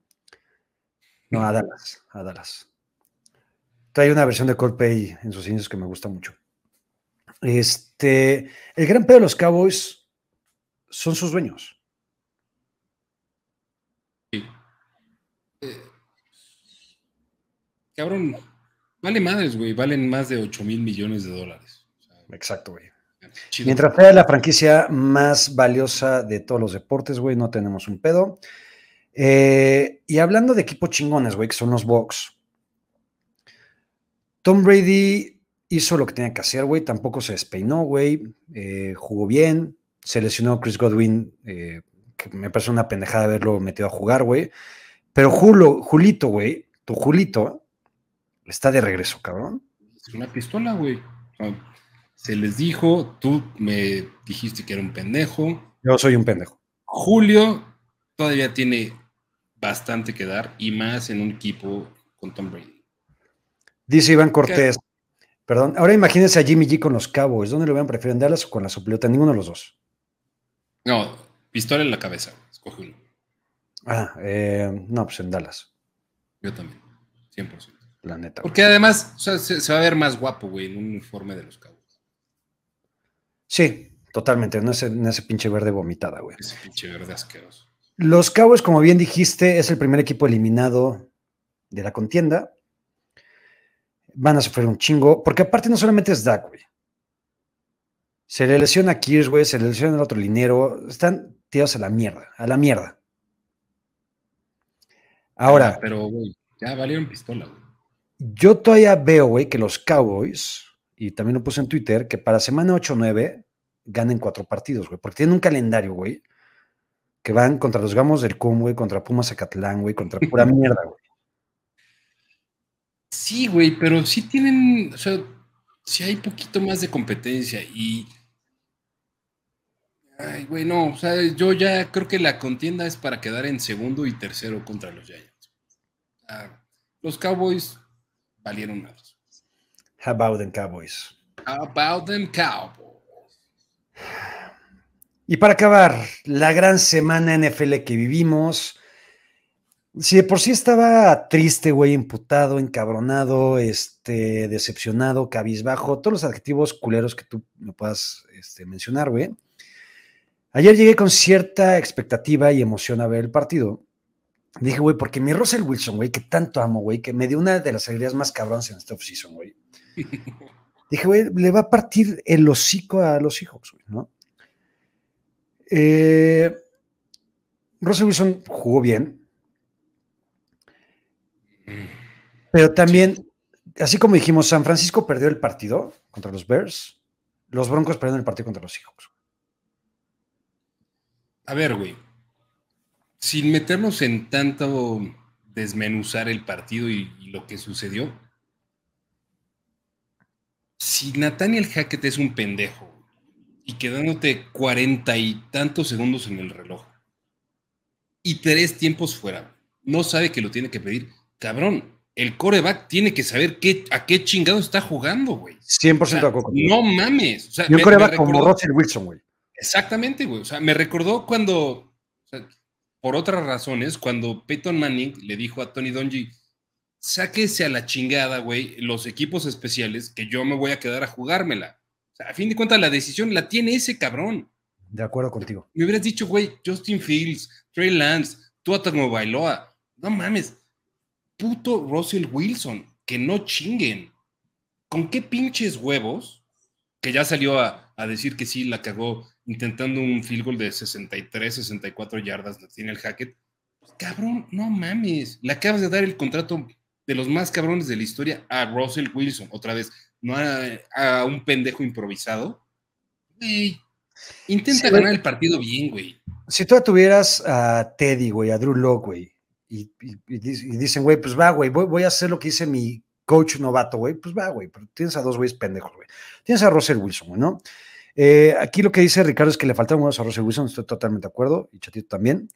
No, a Dallas, a Dallas. Trae una versión de Coldplay en sus inicios que me gusta mucho. Este, el gran pedo de los Cowboys son sus dueños. Sí. Eh, cabrón, vale madres, güey, valen más de 8 mil millones de dólares. Exacto, güey. Mientras sea la franquicia más valiosa de todos los deportes, güey, no tenemos un pedo. Eh, y hablando de equipos chingones, güey, que son los Bucks. Tom Brady hizo lo que tenía que hacer, güey. Tampoco se despeinó, güey. Eh, jugó bien. Se lesionó Chris Godwin, eh, que me parece una pendejada haberlo metido a jugar, güey. Pero Julio, Julito, güey, tu Julito, está de regreso, cabrón. Es una pistola, güey se les dijo, tú me dijiste que era un pendejo. Yo soy un pendejo. Julio todavía tiene bastante que dar y más en un equipo con Tom Brady. Dice Iván Cortés. Perdón, ahora imagínense a Jimmy G con los Cowboys. ¿Dónde lo vean? ¿Prefieren Dallas o con la soplota? Ninguno de los dos. No, pistola en la cabeza. Escoge uno. Ah, eh, no, pues en Dallas. Yo también, 100%. La neta. Porque además se, se, va a ver más guapo, güey, en un uniforme de los Cowboys. Sí, totalmente, en ese, ese pinche verde vomitada, güey. Ese pinche verde asqueroso. Los Cowboys, como bien dijiste, es el primer equipo eliminado de la contienda. Van a sufrir un chingo, porque aparte no solamente es Dak, güey. Se le lesiona a güey, se le lesiona el otro linero. Están tirados a la mierda, a la mierda. Ahora. pero, güey, ya valieron pistola, güey. Yo todavía veo, güey, que los Cowboys y también lo puse en Twitter, que para semana 8-9 ganen cuatro partidos, güey, porque tienen un calendario, güey, que van contra los Gamos del Com, güey, contra Pumas Zacatlán, güey, contra pura mierda, güey. Sí, güey, pero sí tienen, o sea, sí hay poquito más de competencia y... Ay, güey, no, o sea, yo ya creo que la contienda es para quedar en segundo y tercero contra los Giants. los Cowboys valieron más. How about them Cowboys? How about them Cowboys? Y para acabar, la gran semana NFL que vivimos. Si de por sí estaba triste, güey, imputado, encabronado, este, decepcionado, cabizbajo, todos los adjetivos culeros que tú me puedas este, mencionar, güey. Ayer llegué con cierta expectativa y emoción a ver el partido. Dije, güey, porque mi Russell Wilson, güey, que tanto amo, güey, que me dio una de las alegrías más cabronas en esta offseason, güey. Dije, güey, le va a partir el hocico a los hijos, güey, ¿no? Eh, Russell Wilson jugó bien, pero también, así como dijimos, San Francisco perdió el partido contra los Bears, los Broncos perdieron el partido contra los Seahawks. A ver, güey, sin meternos en tanto desmenuzar el partido y lo que sucedió, si Nathaniel Hackett es un pendejo y quedándote cuarenta y tantos segundos en el reloj y tres tiempos fuera, no sabe que lo tiene que pedir, cabrón, el coreback tiene que saber qué, a qué chingado está jugando, güey. 100% de acuerdo. No mames. O sea, y un coreback como Russell Wilson, güey. Exactamente, güey. O sea, me recordó cuando, por otras razones, cuando Peyton Manning le dijo a Tony Dungy, sáquese a la chingada, güey, los equipos especiales, que yo me voy a quedar a jugármela. O sea, a fin de cuentas, la decisión la tiene ese cabrón. De acuerdo contigo. Me hubieras dicho, güey, Justin Fields, Trey Lance, Tua Bailoa. No mames. Puto Russell Wilson, que no chinguen. ¿Con qué pinches huevos? Que ya salió a, a decir que sí, la cagó intentando un field goal de 63, 64 yardas, tiene el Hackett. Cabrón, no mames. Le acabas de dar el contrato de los más cabrones de la historia a Russell Wilson. Otra vez, no a, un pendejo improvisado. Güey, intenta ganar el partido bien, güey. Si tú tuvieras a Teddy, güey, a Drew Locke, güey, y, dicen, güey, pues va, güey, voy, a hacer lo que dice mi coach novato, güey, pues va, güey, pero tienes a dos güeyes pendejos, güey. Tienes a Russell Wilson, güey, ¿no? Eh, aquí lo que dice Ricardo es que le faltaron huevos a Russell Wilson, estoy totalmente de acuerdo, y Chatito también.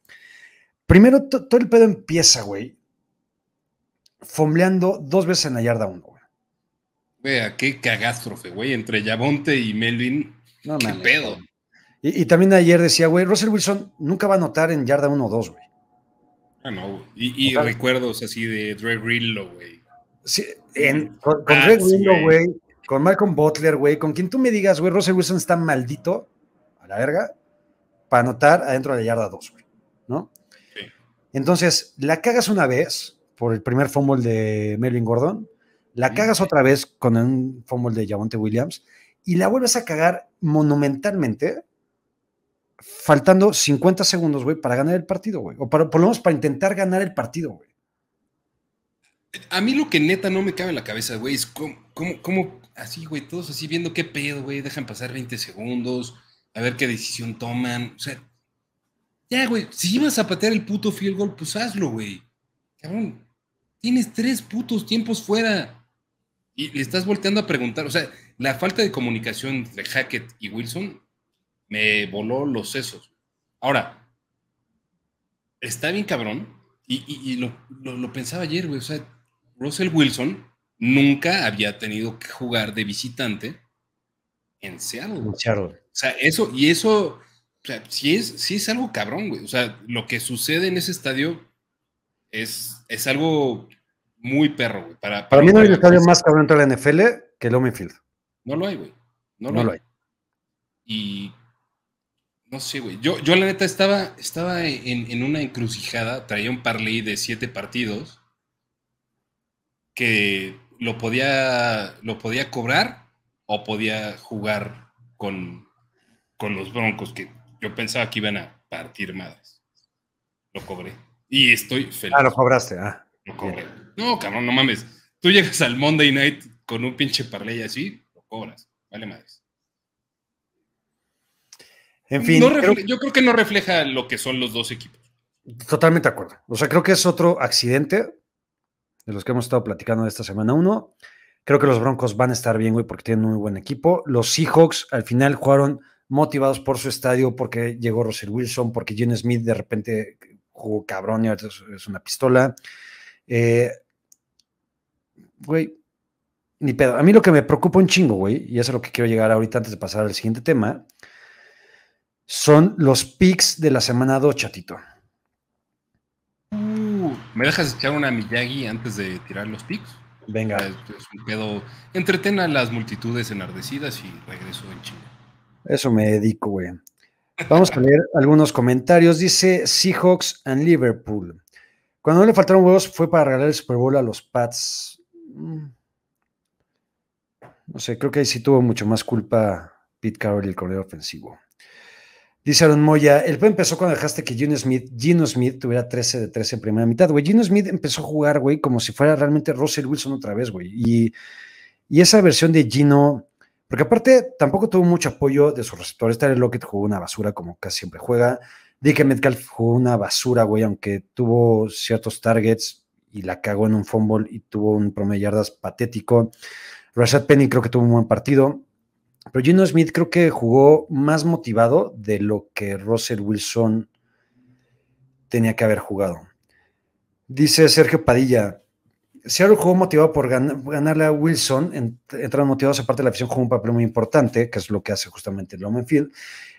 Primero, todo el pedo empieza, güey, fombleando dos veces en la yarda uno, güey. Vea, qué cagástrofe, güey, entre Yabonte y Melvin. No, qué pedo. Y, también ayer decía, güey, Russell Wilson nunca va a anotar en yarda uno o dos, güey. Ah, no, güey. Y, recuerdos así de Dre Rillo, güey. Sí, con, Dre Rillo, güey con Malcolm Butler, güey, con quien tú me digas, güey, Russell Wilson está maldito, a la verga, para anotar adentro de la yarda 2, güey, ¿no? Sí. Entonces, la cagas una vez por el primer fumble de Melvin Gordon, la cagas otra vez con un fumble de Javonte Williams y la vuelves a cagar monumentalmente, faltando 50 segundos, güey, para ganar el partido, güey, o para, por lo menos para intentar ganar el partido, güey. A mí lo que neta no me cabe en la cabeza, güey, es cómo, cómo, así, güey, todos así viendo qué pedo, güey, dejan pasar 20 segundos, a ver qué decisión toman. O sea, ya, güey, si ibas a patear el puto field goal, pues hazlo, güey. Cabrón, tienes tres putos tiempos fuera. Y le estás volteando a preguntar, o sea, la falta de comunicación entre Hackett y Wilson me voló los sesos. Ahora, está bien cabrón, y, lo, lo pensaba ayer, güey, o sea, Russell Wilson nunca había tenido que jugar de visitante en Seattle. O sea, eso, y eso, o sea, sí es, es algo cabrón, güey. O sea, lo que sucede en ese estadio es, es algo muy perro, güey. Para, para, mí no hay estadio más cabrón entre la NFL que el Omenfield. No lo hay, güey. No, lo, hay. Y no sé, güey. Yo, yo la neta estaba, estaba en, en, una encrucijada, traía un parlay de siete partidos que lo podía, lo podía cobrar o podía jugar con, con los Broncos, que yo pensaba que iban a partir madres. Lo cobré. Y estoy feliz. Ah, lo cobraste, ah. Lo cobré. No, cabrón, no mames. Tú llegas al Monday Night con un pinche parlay así, lo cobras. Vale madres. En fin. Yo creo que no refleja lo que son los dos equipos. Totalmente de acuerdo. O sea, creo que es otro accidente de los que hemos estado platicando de esta semana uno. Creo que los Broncos van a estar bien, güey, porque tienen un muy buen equipo. Los Seahawks al final jugaron motivados por su estadio, porque llegó Russell Wilson, porque Gene Smith de repente jugó cabrón y es una pistola. Eh, güey, ni pedo. A mí lo que me preocupa un chingo, güey, y eso es lo que quiero llegar ahorita antes de pasar al siguiente tema, son los picks de la semana 2, chatito. ¿Me dejas echar una Miyagi antes de tirar los picks? Venga. Es, un pedo. Entretena a las multitudes enardecidas y regreso en Chile. Eso me dedico, güey. Vamos a leer algunos comentarios. Dice Seahawks and Liverpool. Cuando no le faltaron huevos fue para regalar el Super Bowl a los Pats. Mm. No sé, creo que ahí sí tuvo mucho más culpa Pete Carroll y el corredor ofensivo. Dice Aaron Moya, el juego empezó cuando dejaste que Gino Smith, tuviera 13 de 13 en primera mitad, güey. Gino Smith empezó a jugar, güey, como si fuera realmente Russell Wilson otra vez, güey. Y, esa versión de Gino, porque aparte tampoco tuvo mucho apoyo de sus receptores. Tyler Lockett jugó una basura, como casi siempre juega. Dick Metcalf jugó una basura, güey, aunque tuvo ciertos targets y la cagó en un fumble y tuvo un promedio de yardas patético. Rashad Penny creo que tuvo un buen partido. Pero Gino Smith creo que jugó más motivado de lo que Russell Wilson tenía que haber jugado. Dice Sergio Padilla, Seattle jugó motivado por ganarle a Wilson, entraron motivados, aparte de la afición jugó un papel muy importante, que es lo que hace justamente el Lomenfield.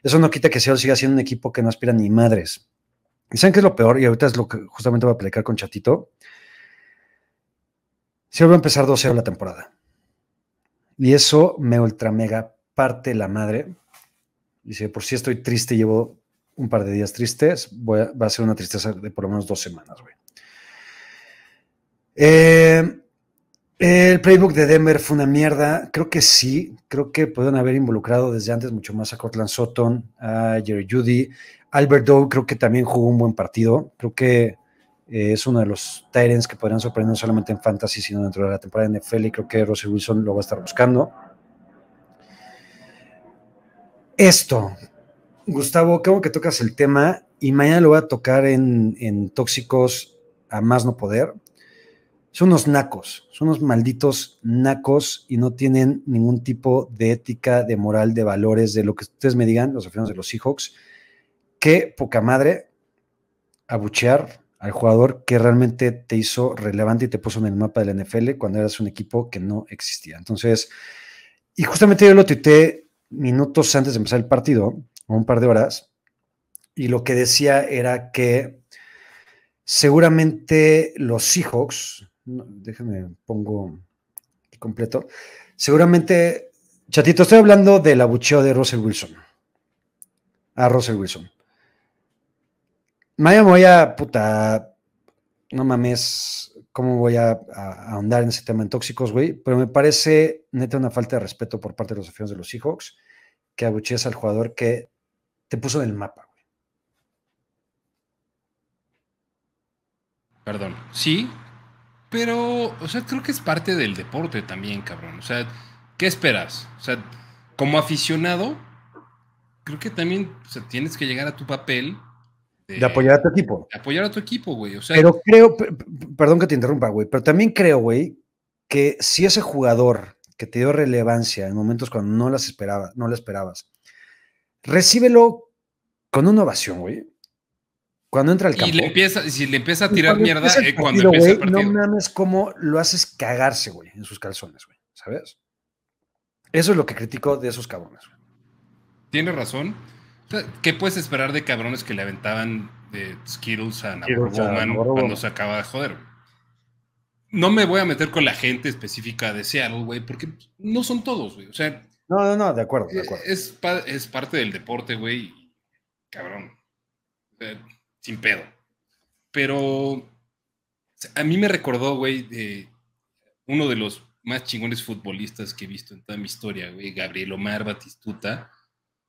Eso no quita que Seattle siga siendo un equipo que no aspira ni madres. ¿Y saben qué es lo peor? Y ahorita es lo que justamente voy a platicar con Chatito. Seattle va a empezar 2-0 la temporada. Y eso me ultra mega parte la madre. Dice, por si estoy triste, llevo un par de días tristes, va a ser una tristeza de por lo menos dos semanas, güey. Eh, el playbook de Denver fue una mierda. Creo que sí. Creo que pueden haber involucrado desde antes mucho más a Cortland Sutton, a Jerry Judy. Albert Doe creo que también jugó un buen partido. Creo que Eh, es uno de los Tyrants que podrían sorprender no solamente en Fantasy, sino dentro de la temporada de NFL. Y creo que Russell Wilson lo va a estar buscando. Esto, Gustavo, creo que tocas el tema y mañana lo voy a tocar en, en Tóxicos a más no poder. Son unos nacos, son unos malditos nacos y no tienen ningún tipo de ética, de moral, de valores, de lo que ustedes me digan, los aficionados de los Seahawks. Qué poca madre abuchear al jugador que realmente te hizo relevante y te puso en el mapa de la NFL cuando eras un equipo que no existía. Entonces, y justamente yo lo tuité minutos antes de empezar el partido, o un par de horas, y lo que decía era que seguramente los Seahawks, déjenme pongo completo, seguramente, chatito, estoy hablando del abucheo de Russell Wilson, a Russell Wilson. Mañana voy a, puta, no mames, cómo voy a, ahondar en ese tema en tóxicos, güey, pero me parece neta una falta de respeto por parte de los aficionados de los Seahawks que abuchees al jugador que te puso en el mapa, güey. Perdón, sí, pero, o sea, creo que es parte del deporte también, cabrón. O sea, ¿qué esperas? O sea, como aficionado, creo que también tienes que llegar a tu papel de, apoyar a tu equipo. De apoyar a tu equipo, güey. O sea, pero creo, perdón que te interrumpa, güey, pero también creo, güey, que si ese jugador que te dio relevancia en momentos cuando no las esperaba, no la esperabas, recíbelo con una ovación, güey. Cuando entra al campo. Y le empieza, si le empieza a tirar mierda eh, cuando empieza el partido. No mames cómo lo haces cagarse, güey, en sus calzones, güey. ¿Sabes? Eso es lo que critico de esos cabrones, güey. Tienes razón. ¿Qué puedes esperar de cabrones que le aventaban de Skittles a Navarro Bowman cuando se acaba de joder? No me voy a meter con la gente específica de Seattle, güey, porque no son todos, güey. O sea. No, no, no, de acuerdo, de acuerdo. Es, es parte del deporte, güey. Cabrón. Sin pedo. Pero a mí me recordó, güey, de uno de los más chingones futbolistas que he visto en toda mi historia, güey, Gabriel Omar Batistuta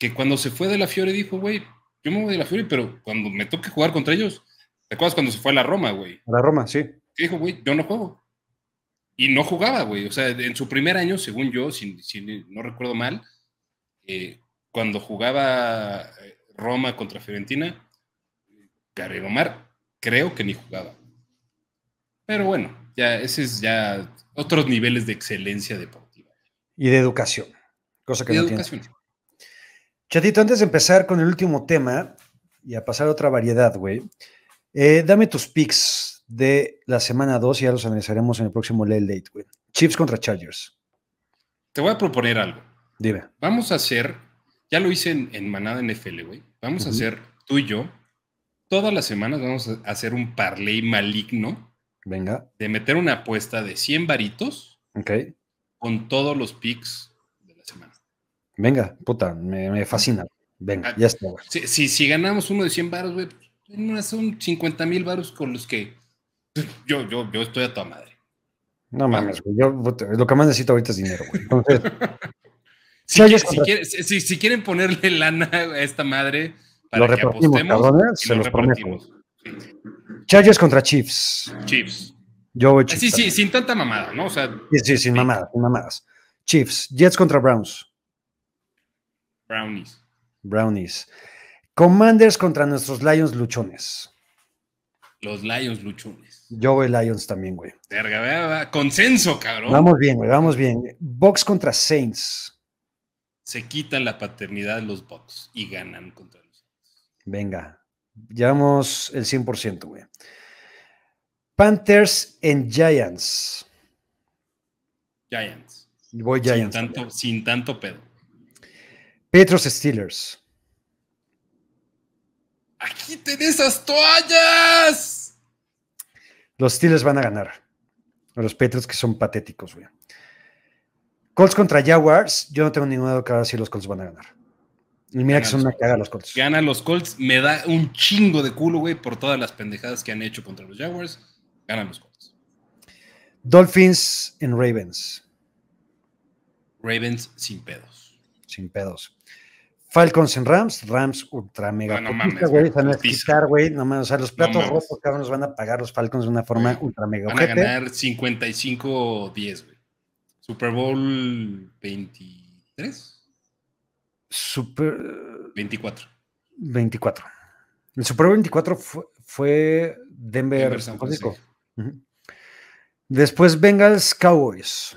que cuando se fue de la Fiore dijo, güey, yo me voy de la Fiore, pero cuando me toque jugar contra ellos, ¿te acuerdas cuando se fue a la Roma, güey? A la Roma, sí. Que dijo, güey, yo no juego. Y no jugaba, güey. O sea, en su primer año, según yo, si, no recuerdo mal, eh, cuando jugaba eh, Roma contra Fiorentina, Gabriel Omar, creo que ni jugaba. Pero bueno, ya ese es ya otros niveles de excelencia deportiva. Y de educación. Cosa que no educación. Chatito, antes de empezar con el último tema y a pasar a otra variedad, güey, eh, dame tus picks de la semana 2 y ya los analizaremos en el próximo Late Late, güey. Chiefs contra Chargers. Te voy a proponer algo. Dime. Vamos a hacer, ya lo hice en, Manada NFL, güey. Vamos a hacer tú y yo, todas las semanas vamos a hacer un parlay maligno. Venga. De meter una apuesta de 100 varitos. Ok. Con todos los picks Venga, puta, me, fascina. Venga, ah, ya está, güey. Si, si, ganamos uno de 100 baros, güey, son 50 mil baros con los que yo, yo, yo estoy a toda madre. No mames, güey. Yo, lo que más necesito ahorita es dinero, güey. Entonces. si, si, quieren ponerle lana a esta madre para lo que apostemos, cabrones, se los prometo. Chargers contra Chiefs. Chiefs. Yo voy Chiefs. Sí, sí, sin tanta mamada, ¿no? O sea, sí, sí, sin mamadas, sin mamadas. Chiefs. Jets contra Browns. Brownies. Brownies. Commanders contra nuestros Lions luchones. Los Lions luchones. Yo voy Lions también, güey. Verga, consenso, cabrón. Vamos bien, güey, vamos bien. Box contra Saints. Se quitan la paternidad de los Bucks y ganan contra. Venga, llevamos el 100%, güey. Panthers en Giants. Giants. Voy Giants. Sin tanto, sin tanto pedo. Petros Steelers. Aquí tenés esas toallas. Los Steelers van a ganar. Los Petros que son patéticos, güey. Colts contra Jaguars. Yo no tengo ninguna duda que ahora sí los Colts van a ganar. Y mira que son una cagada los Colts. Ganan los Colts. Me da un chingo de culo, güey, por todas las pendejadas que han hecho contra los Jaguars. Ganan los Colts. Dolphins en Ravens. Ravens sin pedos. Sin pedos. Falcons en Rams, Rams ultra mega Ah, no güey, van a quitar, güey, no mames, o sea, los platos mames. rotos, cabrón, nos van a pagar los Falcons de una forma ultra mega Van a ganar 55-10, güey. Super Bowl 23, Super 24. 24. El Super Bowl 24 fue, fue Denver, Denver, San Francisco. Después Bengals Cowboys.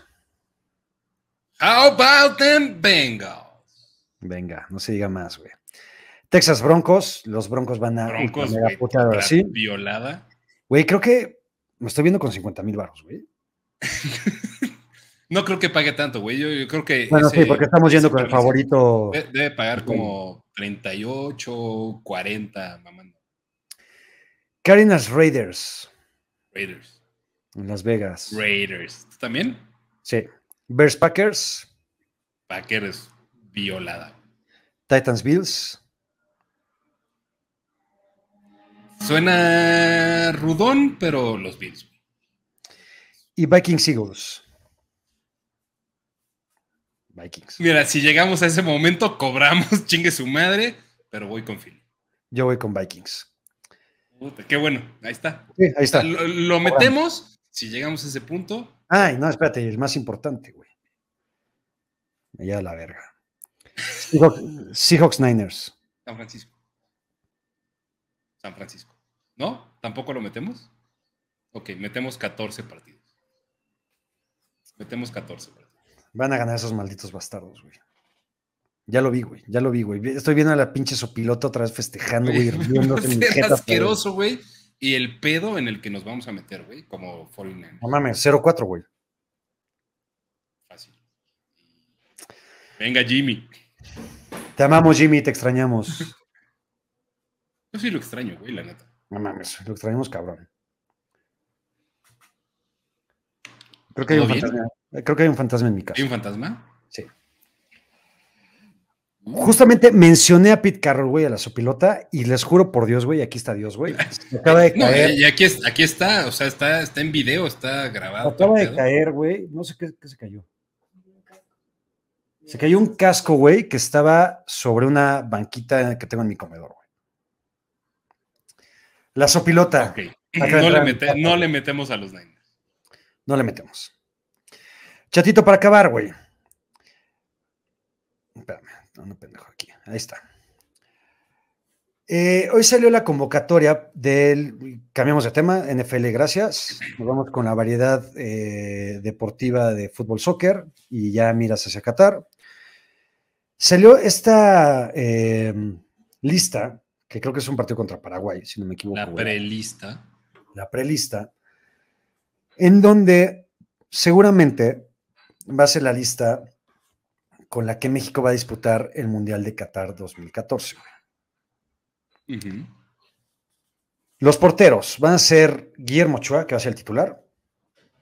How about them Bengals? Venga, no se diga más, güey. Texas Broncos, los Broncos van a Broncos, ahora la sí. violada. Güey, creo que me estoy viendo con 50 mil baros, güey. No creo que pague tanto, güey. Yo, yo creo que. Bueno, ese- sí, porque estamos yendo con el favorito. de- Debe pagar como 38, 40, mamando. Cardinals Raiders Raiders. en Las Vegas. Raiders. ¿Tú también? Sí. Bears Packers, Packers violada. Titans Bills, Suena rudón, pero los Bills. y Vikings Eagles. Vikings. Mira, si llegamos a ese momento, cobramos, chingue su madre, pero voy con Philly. Yo voy con Vikings. Puta, qué bueno, ahí está. Sí, ahí está. Lo, lo metemos, si llegamos a ese punto, Ay, no, espérate, el más importante, güey. Allá la verga. Seahawks, Seahawks Niners. San Francisco. San Francisco. ¿No? ¿Tampoco lo metemos? Ok, metemos 14 partidos. Metemos 14 partidos. Van a ganar esos malditos bastardos, güey. Ya lo vi, güey. Ya lo vi, güey. Estoy viendo a la pinche sopilota otra vez festejando, güey, riéndose en mi Ser jeta, pero- asqueroso, güey. Y el pedo en el que nos vamos a meter, güey, como 49. No mames, 0-4, güey. Fácil. Venga, Jimmy. Te amamos, Jimmy, te extrañamos. Yo sí lo extraño, güey, la neta. No mames, lo extrañamos, cabrón. Creo que hay un ¿Todo bien? fantasma. Creo que hay un fantasma en mi casa. ¿Hay un fantasma? Sí. Uh, Justamente mencioné a Pete Carroll, güey, a la sopilota, y les juro por Dios, güey, aquí está Dios, güey. Acaba de No, caer. y aquí, es- aquí está, o sea, está, está en video, está grabado. Acaba de caer, güey. No sé qué, qué se cayó. Se cayó un casco, güey, que estaba sobre una banquita que tengo en mi comedor, güey. La sopilota. No le, mete- no le metemos a los Niners. No le metemos. Chatito para acabar, güey. Espérame, no, pendejo aquí. Ahí está. Eh, hoy salió la convocatoria del. Cambiamos de tema, NFL, gracias. Nos vamos con la variedad eh, deportiva de fútbol, soccer y ya miras hacia Qatar. Salió esta eh, lista, que creo que es un partido contra Paraguay, si no me equivoco. La prelista. la prelista, en donde seguramente va a ser la lista con la que México va a disputar el Mundial de Qatar 2014. güey. Ujú. Los porteros van a ser Guillermo Ochoa, que va a ser el titular,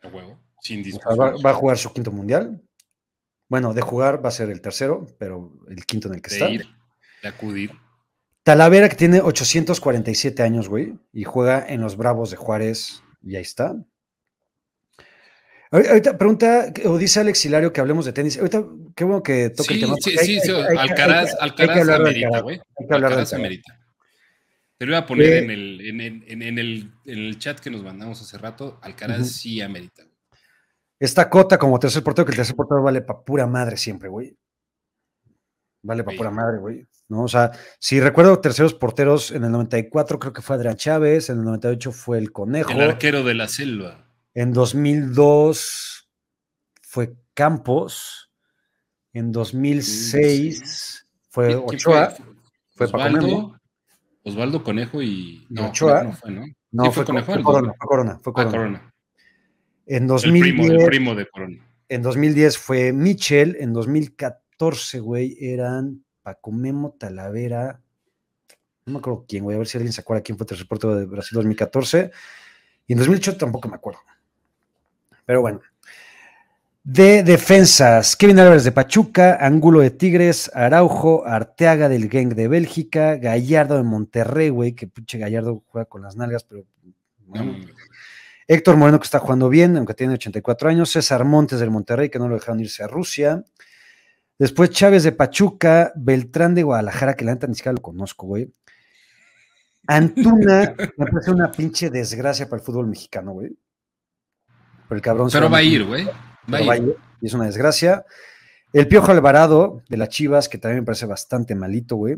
A huevo. Sin discusión. va, va a jugar su quinto Mundial. Bueno, de jugar va a ser el tercero, pero el quinto en el que está. de ir, de acudir. Talavera, que tiene 847 años, güey, y juega en los Bravos de Juárez, y ahí está. Ahor- Ahorita pregunta, o dice Alex Hilario que hablemos de tenis. Ahorita, qué bueno que toca el tema. sí, hay- sí, sí, Alcaraz, Alcaraz amerita, güey. Hay que hablar de Alcaraz Alcaraz. amerita. Te lo iba a poner Eh, en, el, en, en- en- el, en el chat que nos mandamos hace rato. Alcaraz Ujú. sí amerita. Esta cota como tercer portero, que el tercer portero vale para pura madre siempre, güey. Vale para pura madre, güey. ¿No? O sea, si recuerdo terceros porteros, en el 94 creo que fue Adrián Chávez, en el 98 fue el Conejo. El arquero de la selva. En 2002 fue Campos. En 2006 fue ¿Quién- quién Ochoa. Fue. Osvaldo, Osvaldo Conejo y. No, Ochoa. No fue, ¿no? No, Sí, fue, fue Conejo, fue el Corona, fue Corona, fue Ah, Corona. Corona. En El 2010, primo, el primo de Corona. en 2010 fue Michel. En 2014, güey, eran Paco Memo, Talavera. No me acuerdo quién, güey. A ver si alguien se acuerda quién fue el tercer portero de Brasil 2014. Y en 2008 tampoco me acuerdo. Pero bueno. De defensas, Kevin Álvarez de Pachuca, Angulo de Tigres, Araujo, Arteaga del Genk de Bélgica, Gallardo de Monterrey, güey, que puche Gallardo juega con las nalgas, pero bueno. Héctor Moreno, que está jugando bien, aunque tiene 84 años, César Montes del Monterrey, que no lo dejaron irse a Rusia, Después Chávez de Pachuca, Beltrán de Guadalajara, que la neta ni siquiera lo conozco, güey. Antuna, me parece una pinche desgracia para el fútbol mexicano, güey. Pero el cabrón. Pero va a ir, güey. Va, a ir. Y es una desgracia. El Piojo Alvarado de las Chivas, que también me parece bastante malito, güey.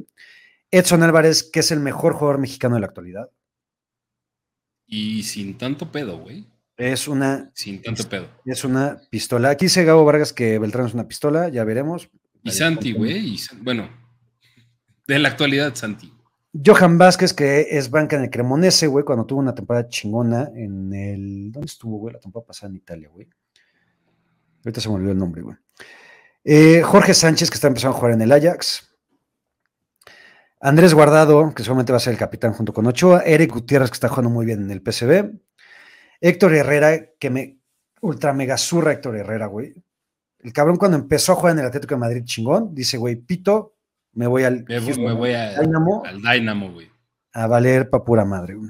Edson Álvarez, que es el mejor jugador mexicano de la actualidad. Y sin tanto pedo, güey. Es una. Sin tanto pedo. Es una pistola. Aquí dice Gabo Vargas que Beltrán es una pistola, ya veremos. Y Santi, güey. Bueno, de la actualidad, Santi. Johan Vázquez, que es banca en el Cremonese, güey, cuando tuvo una temporada chingona en el. ¿Dónde estuvo, güey? La temporada pasada en Italia, güey. Ahorita se me olvidó el nombre, güey. Eh, Jorge Sánchez, que está empezando a jugar en el Ajax. Andrés Guardado, que solamente va a ser el capitán junto con Ochoa. Eric Gutiérrez, que está jugando muy bien en el PCB. Héctor Herrera, que me ultra mega zurra Héctor Herrera, güey. El cabrón cuando empezó a jugar en el Atlético de Madrid chingón, dice, güey, pito, me voy al me, voy a, Dynamo, al Dynamo, güey. A valer pa' pura madre, güey.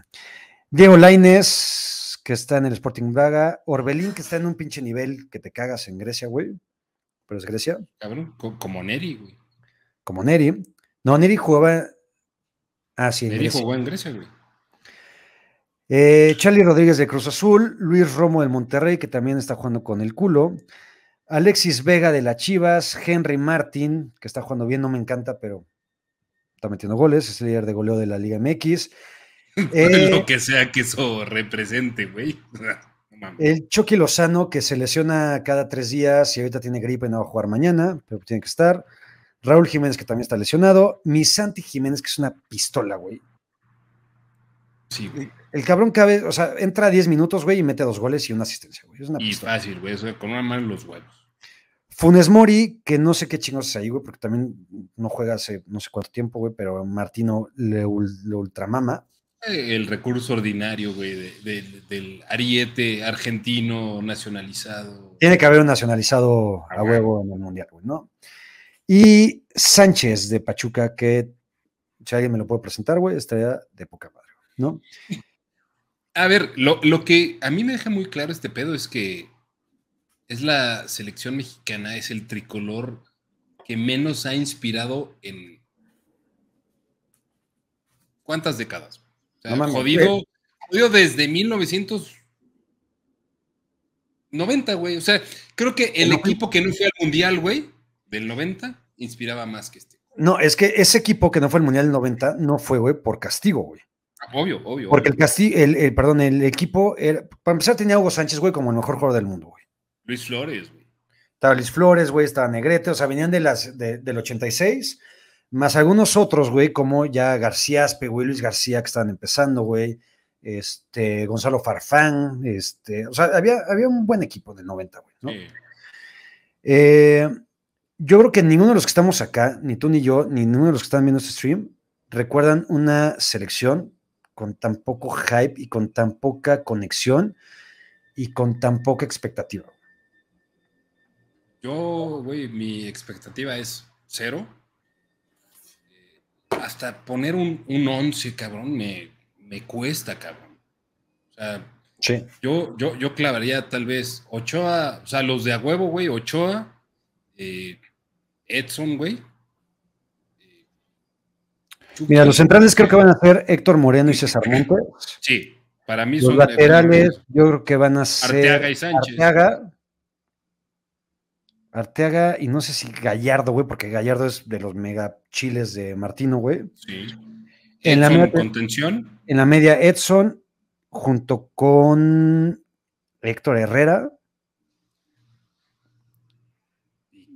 Diego Laines, que está en el Sporting Braga. Orbelín, que está en un pinche nivel que te cagas en Grecia, güey. Pero es Grecia. Cabrón, como Neri, güey. Como Neri. No, Neri jugaba. Ah, sí. Neri jugó en Grecia, güey. Eh, Charlie Rodríguez de Cruz Azul, Luis Romo del Monterrey, que también está jugando con el culo. Alexis Vega de las Chivas, Henry Martin, que está jugando bien, no me encanta, pero está metiendo goles, es el líder de goleo de la Liga MX. Eh, Lo que sea que eso represente, güey. el Chucky Lozano, que se lesiona cada tres días y ahorita tiene gripe y no va a jugar mañana, pero tiene que estar. Raúl Jiménez, que también está lesionado. Mi Santi Jiménez, que es una pistola, güey. Sí, güey. El cabrón cabe, o sea, entra 10 minutos, güey, y mete dos goles y una asistencia, güey. Es una y fácil, güey, con una mano los huevos. Funes Mori, que no sé qué chingos es ahí, güey, porque también no juega hace no sé cuánto tiempo, güey, pero Martino le, ultramama. Eh, el recurso ordinario, güey, del ariete argentino nacionalizado. Tiene que haber un nacionalizado a huevo en el mundial, güey, ¿no? Y Sánchez de Pachuca, que si alguien me lo puede presentar, güey, estaría de poca madre, ¿no? A ver, lo, lo, que a mí me deja muy claro este pedo es que es la selección mexicana, es el tricolor que menos ha inspirado en cuántas décadas. O sea, jodido, jodido desde 1990, güey. O sea, creo que el equipo que no fue al mundial, güey, del 90, inspiraba más que este. No, es que ese equipo que no fue al mundial del 90 no fue, güey, por castigo, güey. Obvio, obvio. Porque el castigo, el, perdón, el equipo, era, para empezar tenía a Hugo Sánchez, güey, como el mejor jugador del mundo, güey. Luis Flores, güey. Estaba Luis Flores, güey, estaba Negrete, o sea, venían de las, del 86, más algunos otros, güey, como ya García Aspe, güey, Luis García, que estaban empezando, güey, este, Gonzalo Farfán, este, o sea, había, había un buen equipo del 90, güey, ¿no? Eh, yo creo que ninguno de los que estamos acá, ni tú ni yo, ni ninguno de los que están viendo este stream, recuerdan una selección con tan poco hype y con tan poca conexión y con tan poca expectativa. Yo, güey, mi expectativa es cero. Eh, hasta poner un, un once, cabrón, me, me, cuesta, cabrón. O sea, sí. yo, yo, yo clavaría tal vez Ochoa, o sea, los de a huevo, güey, Ochoa, eh, Edson, güey. Mira, los centrales creo que van a ser Héctor Moreno y César Montes. Sí, para mí los son. Los laterales, yo creo que van a ser. Arteaga y Sánchez. Arteaga. Arteaga y no sé si Gallardo, güey, porque Gallardo es de los mega chiles de Martino, güey. Sí. En la media, contención. En la media, Edson, junto con Héctor Herrera.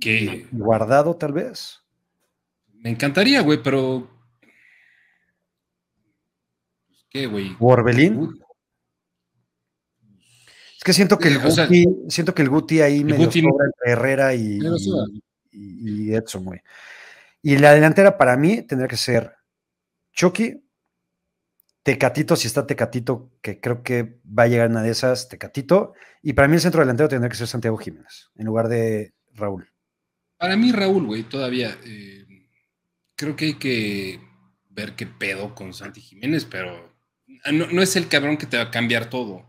¿Qué? Guardado, tal vez. Me encantaría, güey, pero. ¿Qué, güey? ¿Orbelín? Es que siento que el Guti, siento que el Guti ahí me sobra entre Herrera y, y, Edson, güey. Y la delantera para mí tendría que ser Chucky, Tecatito, si está Tecatito, que creo que va a llegar una de esas, Tecatito. Y para mí el centro delantero tendría que ser Santiago Jiménez, en lugar de Raúl. Para mí, Raúl, güey, todavía. Eh, creo que hay que ver qué pedo con Santi Jiménez, pero no es el cabrón que te va a cambiar todo.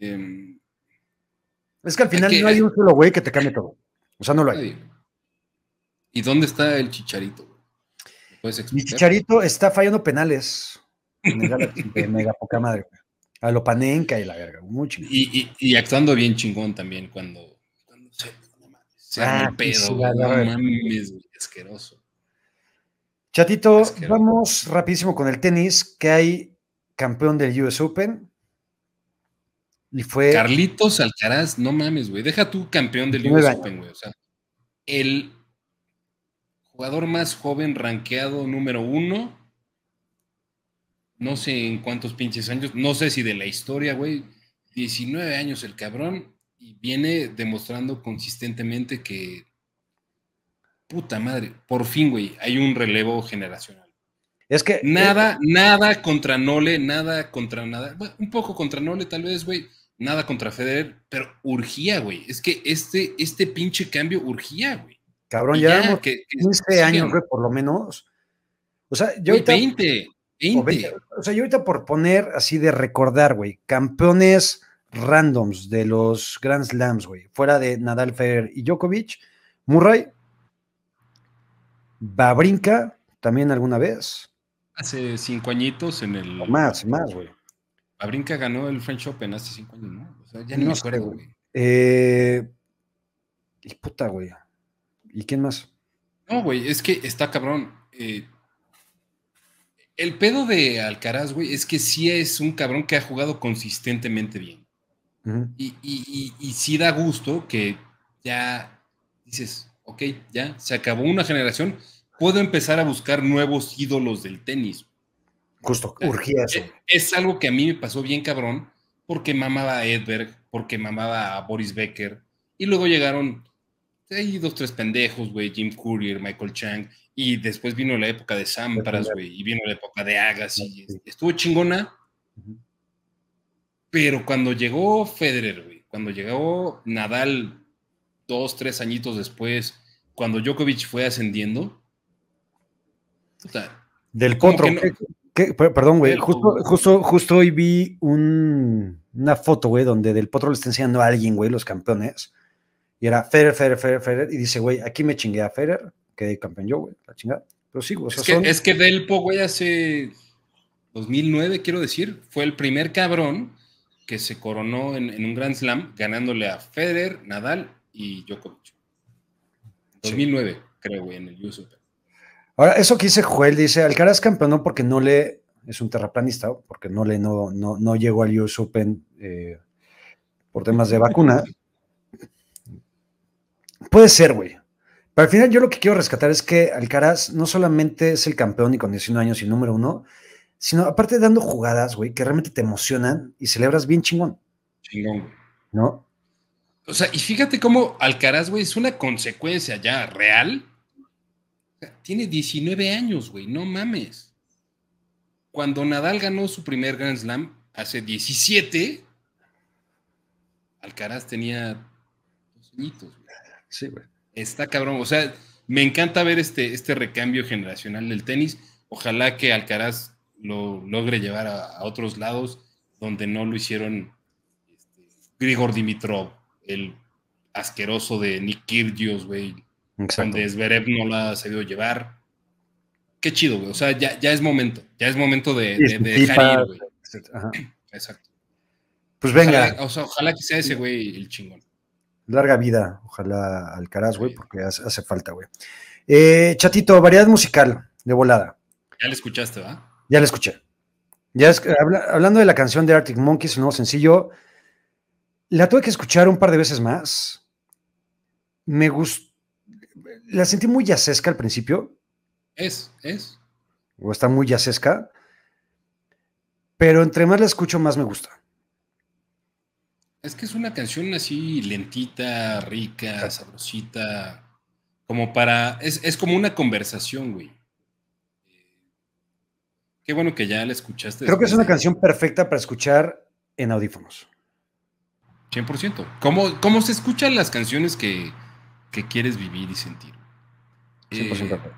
Em, es que al final no hay un solo güey que te cambie todo. O sea, no lo hay. ¿Y dónde está el chicharito? Mi chicharito está fallando penales. de mega poca madre. A lo panenca y la verga. Mucho. Y, y, actuando bien chingón también cuando, cuando se, se ah, pedo. no mames, asqueroso. Chatito, vamos rapidísimo con el tenis, que hay campeón del US Open. Y fue. Carlitos Alcaraz, no mames, güey. Deja tú campeón del US Open, güey. O sea, el jugador más joven, rankeado número uno. No sé en cuántos pinches años, no sé si de la historia, güey. 19 años el cabrón y viene demostrando consistentemente que puta madre, por fin, güey, hay un relevo generacional. Es que. Nada, eh, nada contra Nole, nada contra nada. un poco contra Nole, tal vez, güey. Nada contra Federer, pero urgía, güey. Es que este, este pinche cambio urgía, güey. Cabrón, ya, que, 15 años, güey, por lo menos. O sea, yo ahorita. 20, 20. O sea, yo ahorita por poner así de recordar, güey, campeones randoms de los Grand Slams, güey, fuera de Nadal, Federer y Djokovic, Murray, Babrinka, también alguna vez. Hace cinco añitos en el. más, más, güey. Babrinka ganó el French Open hace cinco años, ¿no? O sea, ya no me acuerdo, güey. Eh, y puta, güey. ¿Y quién más? No, güey, es que está cabrón. Eh, el pedo de Alcaraz, güey, es que sí es un cabrón que ha jugado consistentemente bien. y, y, y, sí da gusto que ya dices, ok, ya se acabó una generación, puedo empezar a buscar nuevos ídolos del tenis. Justo, urgía eso. Es, algo que a mí me pasó bien cabrón, porque mamaba a Edberg, porque mamaba a Boris Becker, y luego llegaron hay dos, tres pendejos, güey, Jim Courier, Michael Chang, y después vino la época de Sampras, güey, y vino la época de Agassi, y estuvo chingona, pero cuando llegó Federer, güey, cuando llegó Nadal dos, tres añitos después, cuando Djokovic fue ascendiendo. Del potro. perdón, güey. Justo, justo, justo hoy vi una foto, güey, donde del potro le está enseñando a alguien, güey, los campeones. Y era Federer, Federer, Federer, Federer. Y dice, güey, aquí me chingué a Federer, quedé campeón yo, güey, la chingada. Pero sí, o sea, es, que, es que Delpo, güey, hace 2009, quiero decir, fue el primer cabrón que se coronó en, en un Grand Slam ganándole a Federer, Nadal y Djokovic. 2009, creo, güey, en el US Ahora, eso que dice Joel, dice, Alcaraz campeonó porque no le, es un terraplanista, porque no le, no, no, llegó al US Open eh, por temas de vacuna. Puede ser, güey. Pero al final yo lo que quiero rescatar es que Alcaraz no solamente es el campeón y con 19 años y número uno, sino aparte dando jugadas, güey, que realmente te emocionan y celebras bien chingón. Chingón. ¿No? O sea, y fíjate cómo Alcaraz, güey, es una consecuencia ya real. Tiene 19 años, güey, no mames. Cuando Nadal ganó su primer Grand Slam hace 17, Alcaraz tenía dos añitos, güey. Sí, güey. Está cabrón. O sea, me encanta ver este, este recambio generacional del tenis. Ojalá que Alcaraz lo logre llevar a, otros lados donde no lo hicieron este, Grigor Dimitrov, el asqueroso de Nick Kyrgios, güey, donde Zverev no la ha sabido llevar. Qué chido, güey. O sea, ya, ya es momento, ya es momento de, dejar ir, güey. Exacto. Pues venga. Ojalá, o sea, ojalá que sea ese güey el chingón. Larga vida, ojalá Alcaraz, güey, porque hace, falta, güey. Eh, chatito, variedad musical de volada. Ya la escuchaste, ¿va? Ya la escuché. Ya es, hablando de la canción de Arctic Monkeys, el nuevo sencillo, la tuve que escuchar un par de veces más. Me gustó. La sentí muy yacesca al principio. Es, es. O está muy yacesca. Pero entre más la escucho, más me gusta. Es que es una canción así lentita, rica, sabrosita. Como para. Es, es como una conversación, güey. Qué bueno que ya la escuchaste. Creo que es una canción perfecta para escuchar en audífonos. 100%. ¿Cómo, cómo se escuchan las canciones que, quieres vivir y sentir? 100%. Eh,